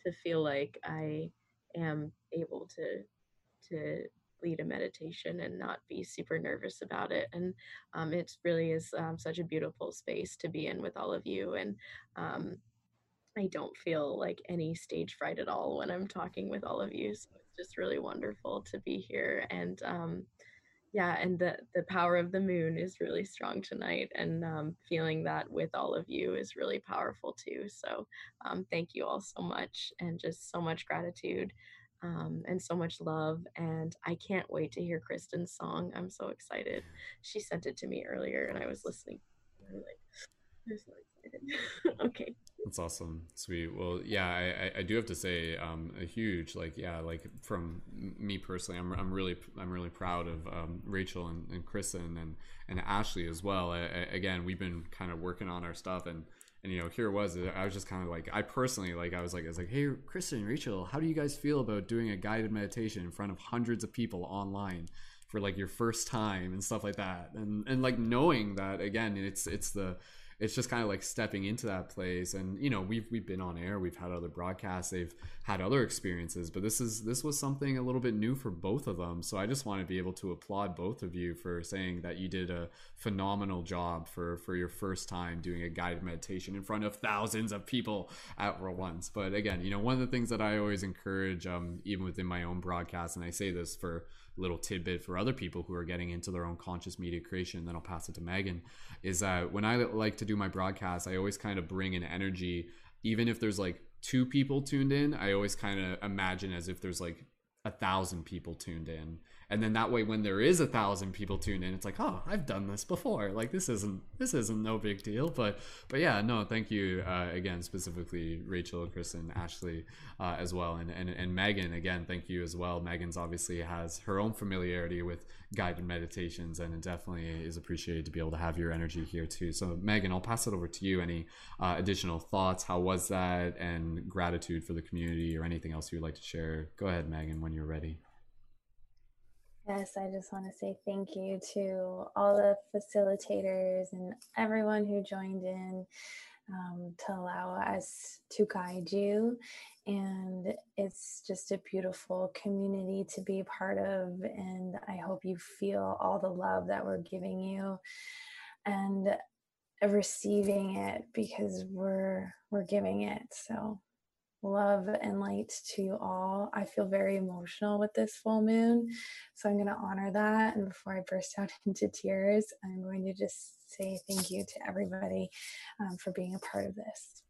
to feel like I am able to to lead a meditation and not be super nervous about it. And um, it really is um, such a beautiful space to be in with all of you. And um, I don't feel like any stage fright at all when I'm talking with all of you. So just really wonderful to be here and um, yeah and the the power of the moon is really strong tonight and um, feeling that with all of you is really powerful too so um, thank you all so much and just so much gratitude um, and so much love and i can't wait to hear kristen's song i'm so excited. She sent it to me earlier and i was listening I'm like i'm so excited. Okay that's awesome, sweet. Well, yeah, I, I do have to say, um, a huge like, yeah, like from me personally, I'm, I'm really I'm really proud of um, Rachel and, and Kristen and and Ashley as well. I, I, again, we've been kind of working on our stuff and and you know here it was i was just kind of like i personally like i was like i was like hey kristen rachel how do you guys feel about doing a guided meditation in front of hundreds of people online for like your first time and stuff like that and and like knowing that again it's it's the it's just kind of like stepping into that place and you know we've we've been on air we've had other broadcasts they've had other experiences but this is this was something a little bit new for both of them so i just want to be able to applaud both of you for saying that you did a phenomenal job for for your first time doing a guided meditation in front of thousands of people at once. But again you know one of the things that i always encourage um, even within my own broadcast and i say this for little tidbit for other people who are getting into their own conscious media creation. Then I'll pass it to Megan. Is that when I like to do my broadcast, I always kind of bring an energy, even if there's like two people tuned in, I always kind of imagine as if there's like a thousand people tuned in and then that way when there is a thousand people tuned in it's like oh i've done this before. Like this isn't this isn't no big deal. But but yeah no thank you uh, again specifically rachel and kristen ashley uh, as well. And, and and megan again thank you as well. Megan's obviously has her own familiarity with guided meditations and it definitely is appreciated to be able to have your energy here too. So megan i'll pass it over to you. Any uh, additional thoughts? How was that? And gratitude for the community or anything else you'd like to share? Go ahead megan when you're ready Yes, I just want to say thank you to all the facilitators and everyone who joined in um, to allow us to guide you. And it's just a beautiful community to be part of. And I hope you feel all the love that we're giving you and receiving it because we're we're giving it. So love and light to you all. I feel very emotional with this full moon, so I'm going to honor that. And before I burst out into tears, I'm going to just say thank you to everybody um, for being a part of this.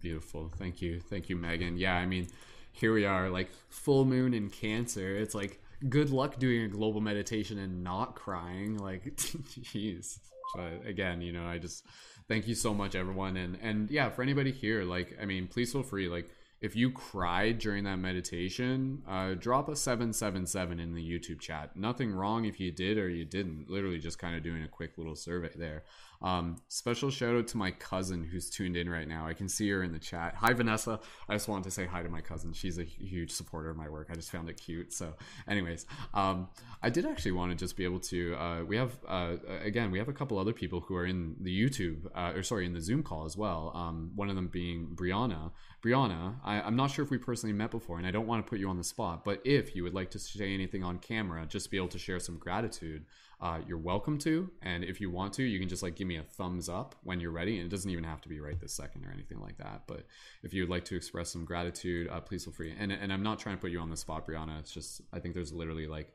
Beautiful. Thank you. Thank you, Megan. Yeah, I mean, here we are, like full moon in Cancer. It's like, good luck doing a global meditation and not crying. Like, jeez. But again, you know, I just thank you so much everyone and and yeah for anybody here like i mean please feel free like if you cried during that meditation, uh, drop a 777 in the YouTube chat. Nothing wrong if you did or you didn't. Literally just kind of doing a quick little survey there. Um, special shout out to my cousin who's tuned in right now. I can see her in the chat. Hi, Vanessa. I just wanted to say hi to my cousin. She's a huge supporter of my work. I just found it cute. So, anyways, um, I did actually want to just be able to. Uh, we have, uh, again, we have a couple other people who are in the YouTube, uh, or sorry, in the Zoom call as well. Um, one of them being Brianna. Brianna, I, I'm not sure if we personally met before, and I don't want to put you on the spot, but if you would like to say anything on camera, just be able to share some gratitude uh, you're welcome to. And if you want to, you can just like give me a thumbs up when you're ready. And it doesn't even have to be right this second or anything like that. But if you'd like to express some gratitude, uh, please feel free. And, and I'm not trying to put you on the spot, Brianna. It's just, I think there's literally like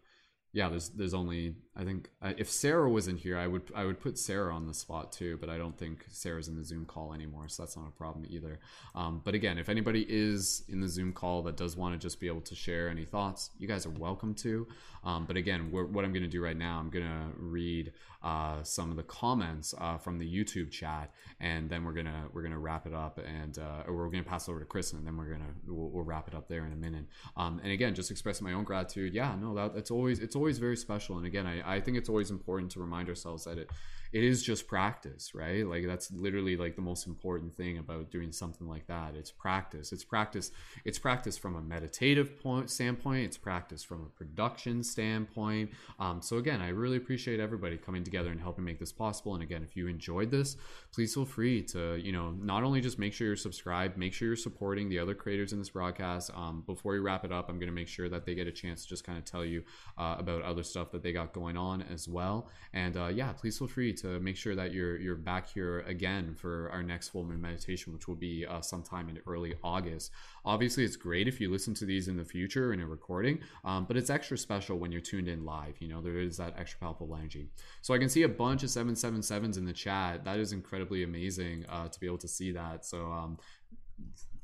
yeah, there's there's only I think uh, if Sarah was in here, I would I would put Sarah on the spot too, but I don't think Sarah's in the Zoom call anymore, so that's not a problem either. Um, but again, if anybody is in the Zoom call that does want to just be able to share any thoughts, you guys are welcome to. Um, but again, what I'm going to do right now, I'm going to read uh, some of the comments uh, from the YouTube chat, and then we're gonna we're gonna wrap it up, and uh, or we're gonna pass over to Chris, and then we're gonna we'll, we'll wrap it up there in a minute. Um, and again, just expressing my own gratitude. Yeah, no, that always it's always very special. And again, I, I think it's always important to remind ourselves that it it is just practice, right? Like that's literally like the most important thing about doing something like that. It's practice. It's practice. It's practice from a meditative point standpoint. It's practice from a production standpoint. Um, so again, I really appreciate everybody coming together and helping make this possible. And again, if you enjoyed this, please feel free to you know not only just make sure you're subscribed, make sure you're supporting the other creators in this broadcast. Um, before we wrap it up, I'm going to make sure that they get a chance to just kind of tell you uh, about other stuff that they got going on as well. And uh, yeah, please feel free to make sure that you're you're back here again for our next full moon meditation, which will be uh, sometime in early August. Obviously, it's great if you listen to these in the future in a recording, um, but it's extra special when you're tuned in live. You know, there is that extra palpable energy. So I can see a bunch of 777s in the chat. That is incredibly amazing uh, to be able to see that. So um,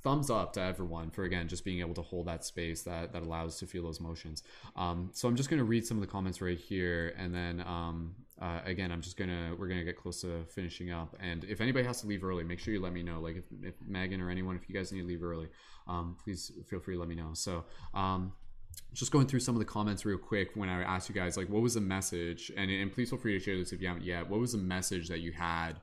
thumbs up to everyone for again just being able to hold that space that that allows to feel those motions um, so i'm just going to read some of the comments right here and then um, uh, again i'm just gonna we're gonna get close to finishing up. And if anybody has to leave early make sure you let me know. Like if, if megan or anyone if you guys need to leave early um, please feel free to let me know. So um, just going through some of the comments real quick when I asked you guys like what was the message? And, and please feel free to share this if you haven't yet. What was the message that you had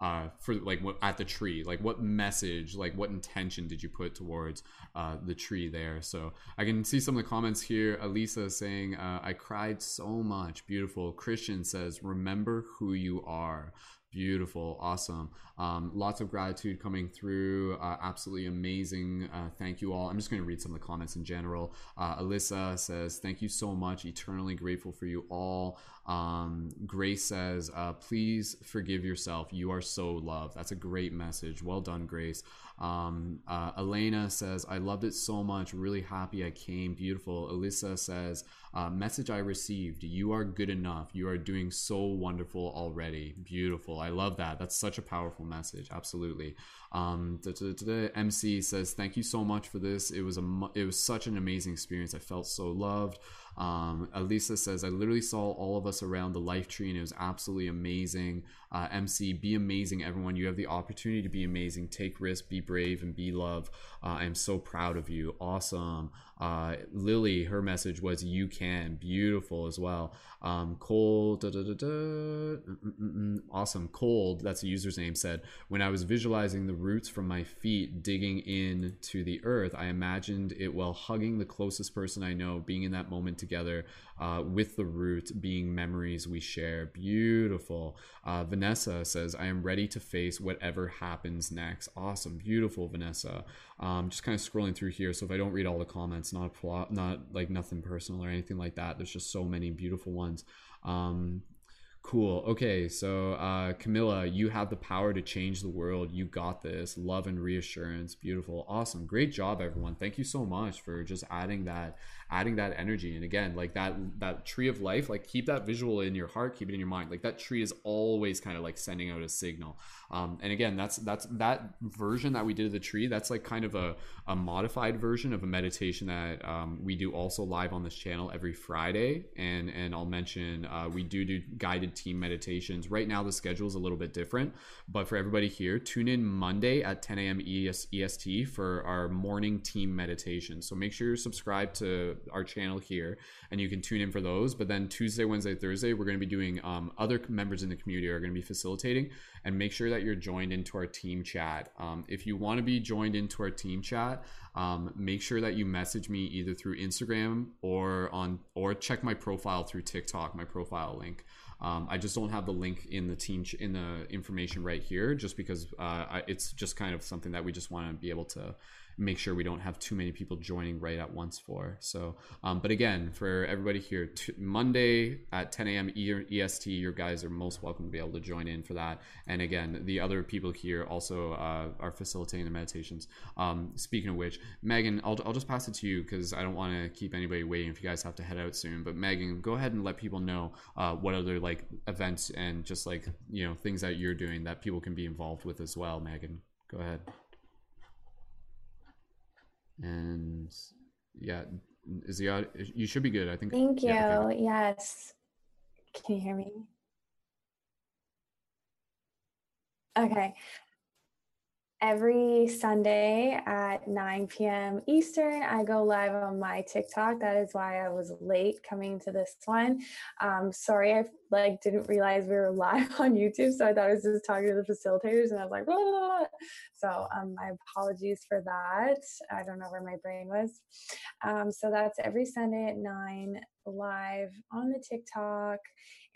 uh, for like what at the tree like what message like what intention did you put towards uh, the tree there? So i can see some of the comments here. Elisa saying uh, i cried so much. Beautiful. Christian says remember who you are Beautiful, awesome. Um, lots of gratitude coming through. Uh, absolutely amazing. Uh, thank you all. I'm just going to read some of the comments in general. Uh, Alyssa says, Thank you so much. Eternally grateful for you all. Um, Grace says, uh, Please forgive yourself. You are so loved. That's a great message. Well done, Grace. Um, uh, Elena says, I loved it so much. Really happy I came. Beautiful. Alyssa says, uh, Message I received. You are good enough. You are doing so wonderful already. Beautiful. I love that. That's such a powerful message. Absolutely. Um, MC says, Thank you so much for this. It was a it was such an amazing experience. I felt so loved. Um, Elisa says, I literally saw all of us around the life tree and it was absolutely amazing. Uh, MC, be amazing, everyone. You have the opportunity to be amazing. Take risk, be brave, and be love. Uh, I am so proud of you. Awesome. Uh, Lily, her message was, You can. Beautiful as well. Um, Cold, da, da, da, awesome. Cold, that's the user's name, said, When I was visualizing the roots from my feet digging into the earth, I imagined it while hugging the closest person I know, being in that moment together uh, with the root, being memories we share. Beautiful. Uh, Vanessa says, I am ready to face whatever happens next. Awesome. Beautiful, Vanessa. Um, just kind of scrolling through here. So if I don't read all the comments, not plot, not like nothing personal or anything like that. There's just so many beautiful ones. Um, Cool. Okay, so uh, Camilla, you have the power to change the world. You got this. Love and reassurance. Beautiful. Awesome. Great job, everyone. Thank you so much for just adding that adding that energy and again like that that tree of life like keep that visual in your heart keep it in your mind like that tree is always kind of like sending out a signal um, and again that's that's that version that we did of the tree that's like kind of a, a modified version of a meditation that um, we do also live on this channel every friday and and i'll mention uh, we do do guided team meditations. Right now, the schedule is a little bit different, but for everybody here, tune in Monday at 10 a.m. EST for our morning team meditation. So make sure you're subscribed to our channel here and you can tune in for those. But then Tuesday, Wednesday, Thursday, we're going to be doing um, other members in the community are going to be facilitating and make sure that you're joined into our team chat. Um, if you want to be joined into our team chat, um, make sure that you message me either through Instagram or on or check my profile through TikTok, my profile link. Um, I just don't have the link in the team ch- in the information right here, just because uh, I, it's just kind of something that we just want to be able to make sure we don't have too many people joining right at once for. So, um, but again, for everybody here, t- Monday at 10 a.m. EST, your guys are most welcome to be able to join in for that. And again, the other people here also uh, are facilitating the meditations. Um, speaking of which, Megan, I'll, I'll just pass it to you because I don't want to keep anybody waiting if you guys have to head out soon. But Megan, go ahead and let people know uh, what other like events and just like, you know, things that you're doing that people can be involved with as well, Megan. Go ahead and yeah is the audio you should be good i think. Thank you yeah, okay. yes. Can you hear me? Okay every Sunday at 9 p.m. Eastern, I go live on my TikTok. That is why I was late coming to this one. Um, sorry, I like didn't realize we were live on YouTube, so I thought I was just talking to the facilitators, and I was like, blah, blah, blah. so um, my apologies for that. I don't know where my brain was. Um, so that's every Sunday at nine live on the TikTok.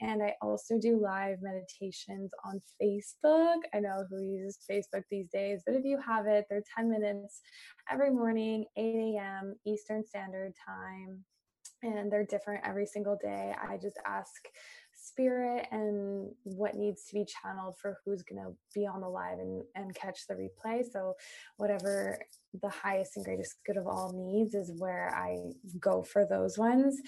And I also do live meditations on Facebook. I know who uses Facebook these days, but if you have it, they're 10 minutes every morning, 8 a.m. Eastern Standard Time. And they're different every single day. I just ask spirit and what needs to be channeled for who's going to be on the live and, and catch the replay. So, whatever the highest and greatest good of all needs is where I go for those ones.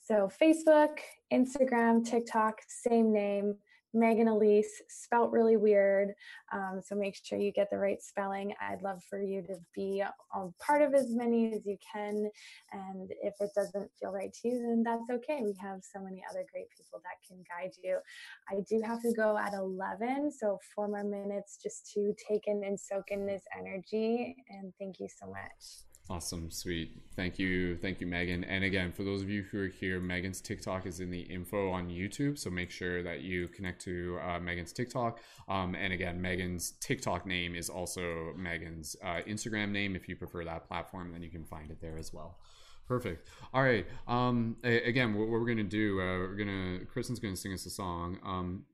So, Facebook, Instagram, TikTok, same name. Megan Elise, spelt really weird. Um, so make sure you get the right spelling. I'd love for you to be a part of as many as you can. And if it doesn't feel right to you, then that's okay. We have so many other great people that can guide you. I do have to go at 11, so four more minutes just to take in and soak in this energy. And thank you so much. Awesome, sweet. Thank you, thank you, Megan. And again, for those of you who are here, Megan's TikTok is in the info on YouTube, so make sure that you connect to uh, Megan's TikTok. Um, and again, Megan's TikTok name is also Megan's uh, Instagram name. If you prefer that platform, then you can find it there as well. Perfect. All right. Um, again, what, what we're gonna do? Uh, we're gonna Kristen's gonna sing us a song. Um,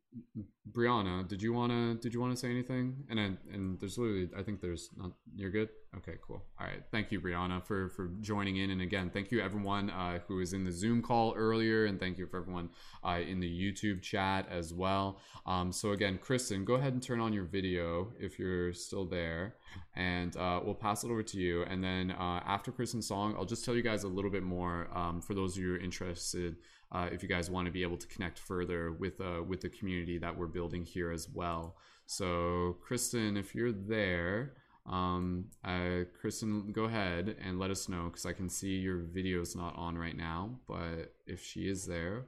Brianna, did you wanna did you wanna say anything? And I, and there's literally I think there's not you're good. Okay, cool. All right, thank you, Brianna, for for joining in, and again, thank you everyone uh, who was in the Zoom call earlier, and thank you for everyone uh, in the YouTube chat as well. Um, so again, Kristen, go ahead and turn on your video if you're still there, and uh, we'll pass it over to you. And then uh, after Kristen's song, I'll just tell you guys a little bit more um, for those of you interested uh, if you guys want to be able to connect further with uh, with the community that we're building here as well. So, Kristen, if you're there, um, uh, Kristen, go ahead and let us know because I can see your video is not on right now. But if she is there,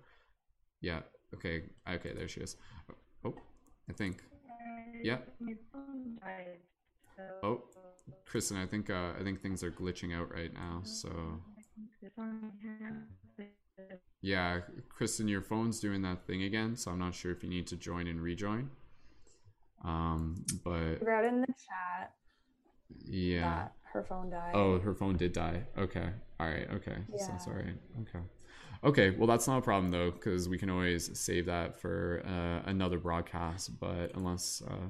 yeah, okay, okay, there she is. Oh, I think, yeah. Oh, Kristen, I think uh, I think things are glitching out right now. So. Yeah, Kristen, your phone's doing that thing again, so I'm not sure if you need to join and rejoin. Um, but wrote in the chat. Yeah. her phone died. Oh, her phone did die. Okay. All right. Okay. Yeah. So that's all right. Okay. Okay. Well, that's not a problem though, because we can always save that for uh, another broadcast. But unless uh,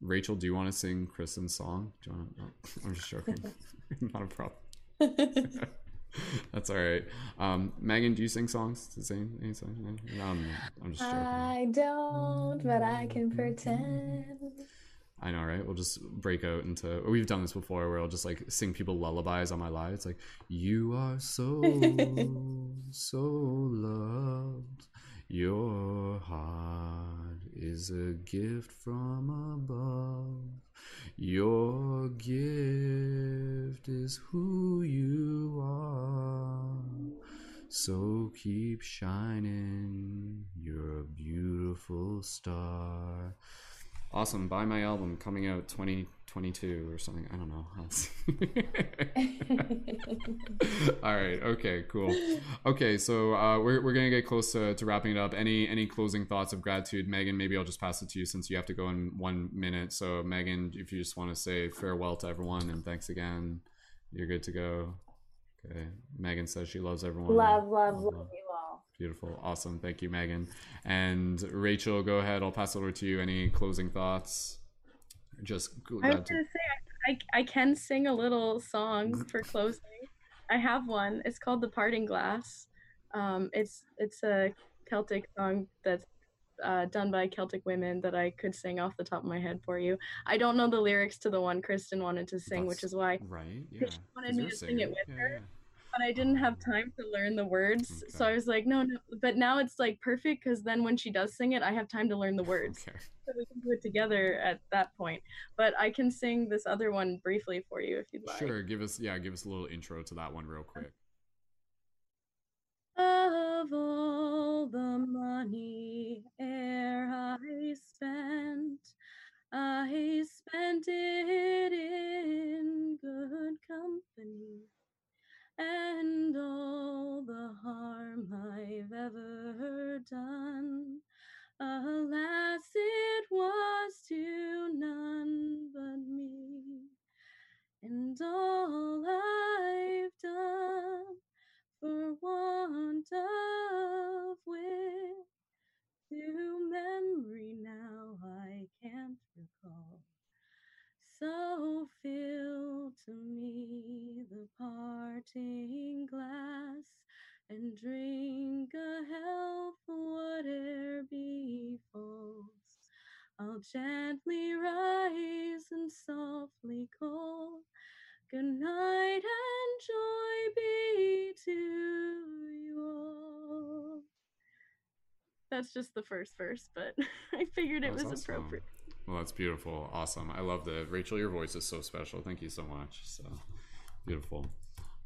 Rachel, do you want to sing Kristen's song? Do you want to... no, I'm just joking. not a problem. That's all right. Um, Megan, do you sing songs? To sing any songs? I'm, I'm just joking. I don't, but I can pretend. I know, right? We'll just break out into. We've done this before, where I'll just like sing people lullabies on my live. It's like, "You are so so loved. Your heart is a gift from above." Your gift is who you are. So keep shining, you're a beautiful star. Awesome. Buy my album coming out 2022 or something. I don't know. All right. Okay, cool. Okay, so uh, we're, we're going to get close to, to wrapping it up. Any any closing thoughts of gratitude? Megan, maybe I'll just pass it to you since you have to go in one minute. So, Megan, if you just want to say farewell to everyone and thanks again, you're good to go. Okay. Megan says she loves everyone. Love, love, love, love you all. Beautiful. Awesome. Thank you, Megan. And Rachel, go ahead. I'll pass it over to you. Any closing thoughts? Just I was gonna say I, I, I can sing a little song for closing. I have one. It's called The Parting Glass. Um, it's it's a Celtic song that's uh, done by Celtic women that I could sing off the top of my head for you. I don't know the lyrics to the one Kristen wanted to sing, That's which is why right. Yeah. she wanted me to sing it with Yeah, her. yeah. But I didn't have time to learn the words, so I was like, no, no. But now it's like perfect because then when she does sing it, I have time to learn the words, Okay. so we can do it together at that point. But I can sing this other one briefly for you if you'd like. Sure. Give us yeah. Give us a little intro to that one real quick. Of all the money e'er I spent, I spent it in good company. And all the harm I've ever done, alas, it was to none but me. And all I've done for want of wit to memory now I can't recall. So fill to me the parting glass and drink a health whate'er befalls. I'll gently rise and softly call. Good night and joy be to you all. That's just the first verse, but I figured it was awesome. appropriate. Well, that's beautiful. Awesome. I love the Rachel. Your voice is so special. Thank you so much. So beautiful.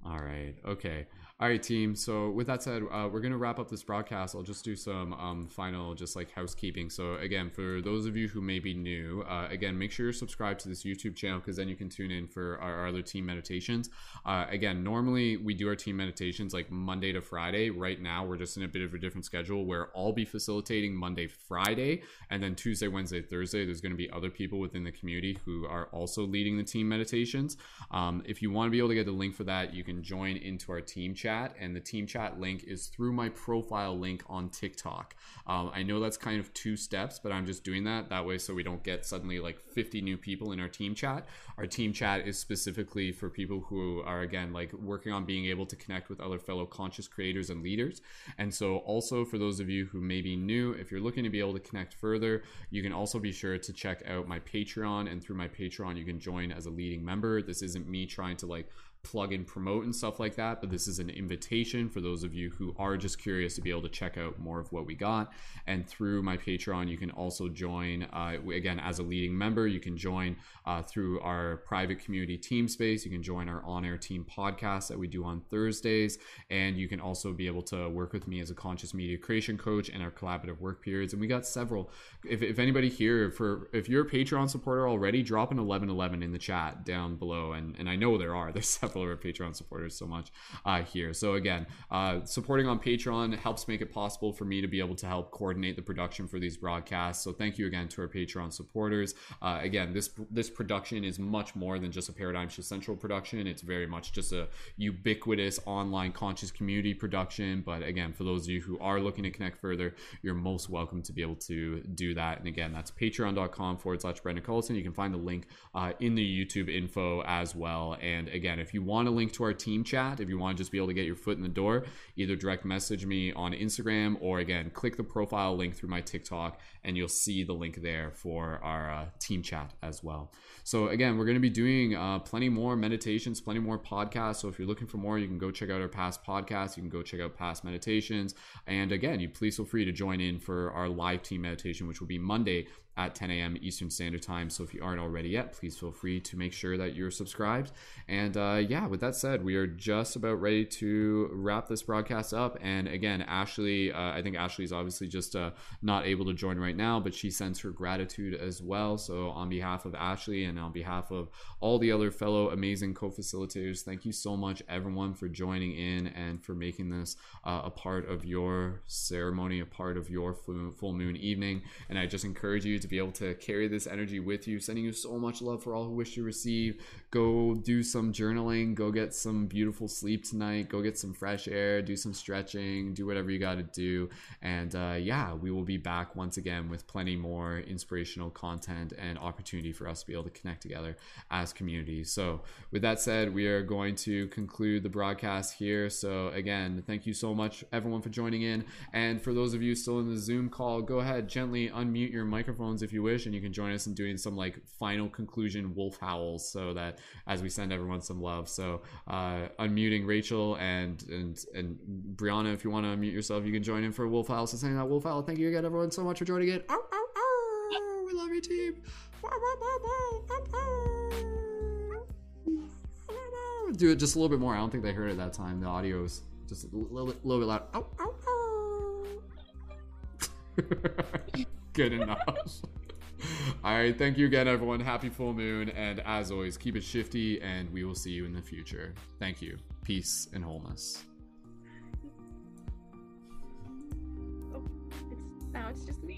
All right. Okay. All right, team. So with that said, uh, we're gonna wrap up this broadcast. I'll just do some um, final, just like housekeeping. So again, for those of you who may be new, uh, again, make sure you're subscribed to this YouTube channel because then you can tune in for our, our other team meditations. Uh, again, normally we do our team meditations like Monday to Friday. Right now, we're just in a bit of a different schedule where I'll be facilitating Monday, Friday, and then Tuesday, Wednesday, Thursday. There's going to be other people within the community who are also leading the team meditations. Um, if you want to be able to get the link for that, you can join into our team chat, and the team chat link is through my profile link on TikTok. Um, I know that's kind of two steps, but I'm just doing that that way so we don't get suddenly like 50 new people in our team chat. Our team chat is specifically for people who are again like working on being able to connect with other fellow conscious creators and leaders. And so, also for those of you who may be new, if you're looking to be able to connect further, you can also be sure to check out my Patreon. And through my Patreon, you can join as a leading member. This isn't me trying to like plug and promote and stuff like that, but this is an invitation for those of you who are just curious to be able to check out more of what we got. And through my Patreon, you can also join, uh, again, as a leading member, you can join uh, through our private community team space. You can join our on air team podcast that we do on Thursdays. And you can also be able to work with me as a conscious media creation coach and our collaborative work periods. And we got several. If, if anybody here, for if you're a Patreon supporter already, drop an 1111 in the chat down below. And, and I know there are. There's several our Patreon supporters so much uh, here. So again, uh, supporting on Patreon helps make it possible for me to be able to help coordinate the production for these broadcasts. So thank you again to our Patreon supporters. Uh, again, this this production is much more than just a Paradigm Shift Central production. It's very much just a ubiquitous online conscious community production. But again, for those of you who are looking to connect further, you're most welcome to be able to do that. And again, that's patreon.com forward slash Brendon Culliton. You can find the link uh, in the YouTube info as well. And again, if you want to link to our team chat, if you want to just be able to get your foot in the door, either direct message me on Instagram or again, click the profile link through my TikTok and you'll see the link there for our uh, team chat as well. So again, we're going to be doing uh, plenty more meditations, plenty more podcasts. So if you're looking for more, you can go check out our past podcasts. You can go check out past meditations. And again, you please feel free to join in for our live team meditation, which will be Monday at 10 a.m. Eastern Standard Time. So if you aren't already yet, please feel free to make sure that you're subscribed. And uh, yeah, with that said, we are just about ready to wrap this broadcast up. And again, Ashley, uh, I think Ashley's obviously just uh, not able to join right now, but she sends her gratitude as well. So on behalf of Ashley and on behalf of all the other fellow amazing co-facilitators, thank you so much, everyone, for joining in and for making this uh, a part of your ceremony, a part of your full moon evening. And I just encourage you to to be able to carry this energy with you. Sending you so much love for all who wish to receive. Go do some journaling. Go get some beautiful sleep tonight. Go get some fresh air. Do some stretching. Do whatever you got to do. And uh, yeah, we will be back once again with plenty more inspirational content and opportunity for us to be able to connect together as community. So, with that said, we are going to conclude the broadcast here. So, again, thank you so much, everyone, for joining in. And for those of you still in the Zoom call, go ahead, gently unmute your microphones if you wish, and you can join us in doing some like final conclusion wolf howls so that as we send everyone some love. So uh, unmuting Rachel and and and Brianna, if you want to unmute yourself, you can join in for wolf howl. So saying that wolf howl. Thank you again, everyone, so much for joining it. Ow, ow, ow. We love you, team. Do it just a little bit more. I don't think they heard it that time. The audio is just a little bit, little bit loud. Ow, ow, ow. good enough. All right. Thank you again, everyone. Happy full moon. And as always, keep it shifty, and we will see you in the future. Thank you. Peace and wholeness. Oh, it's, now it's just me.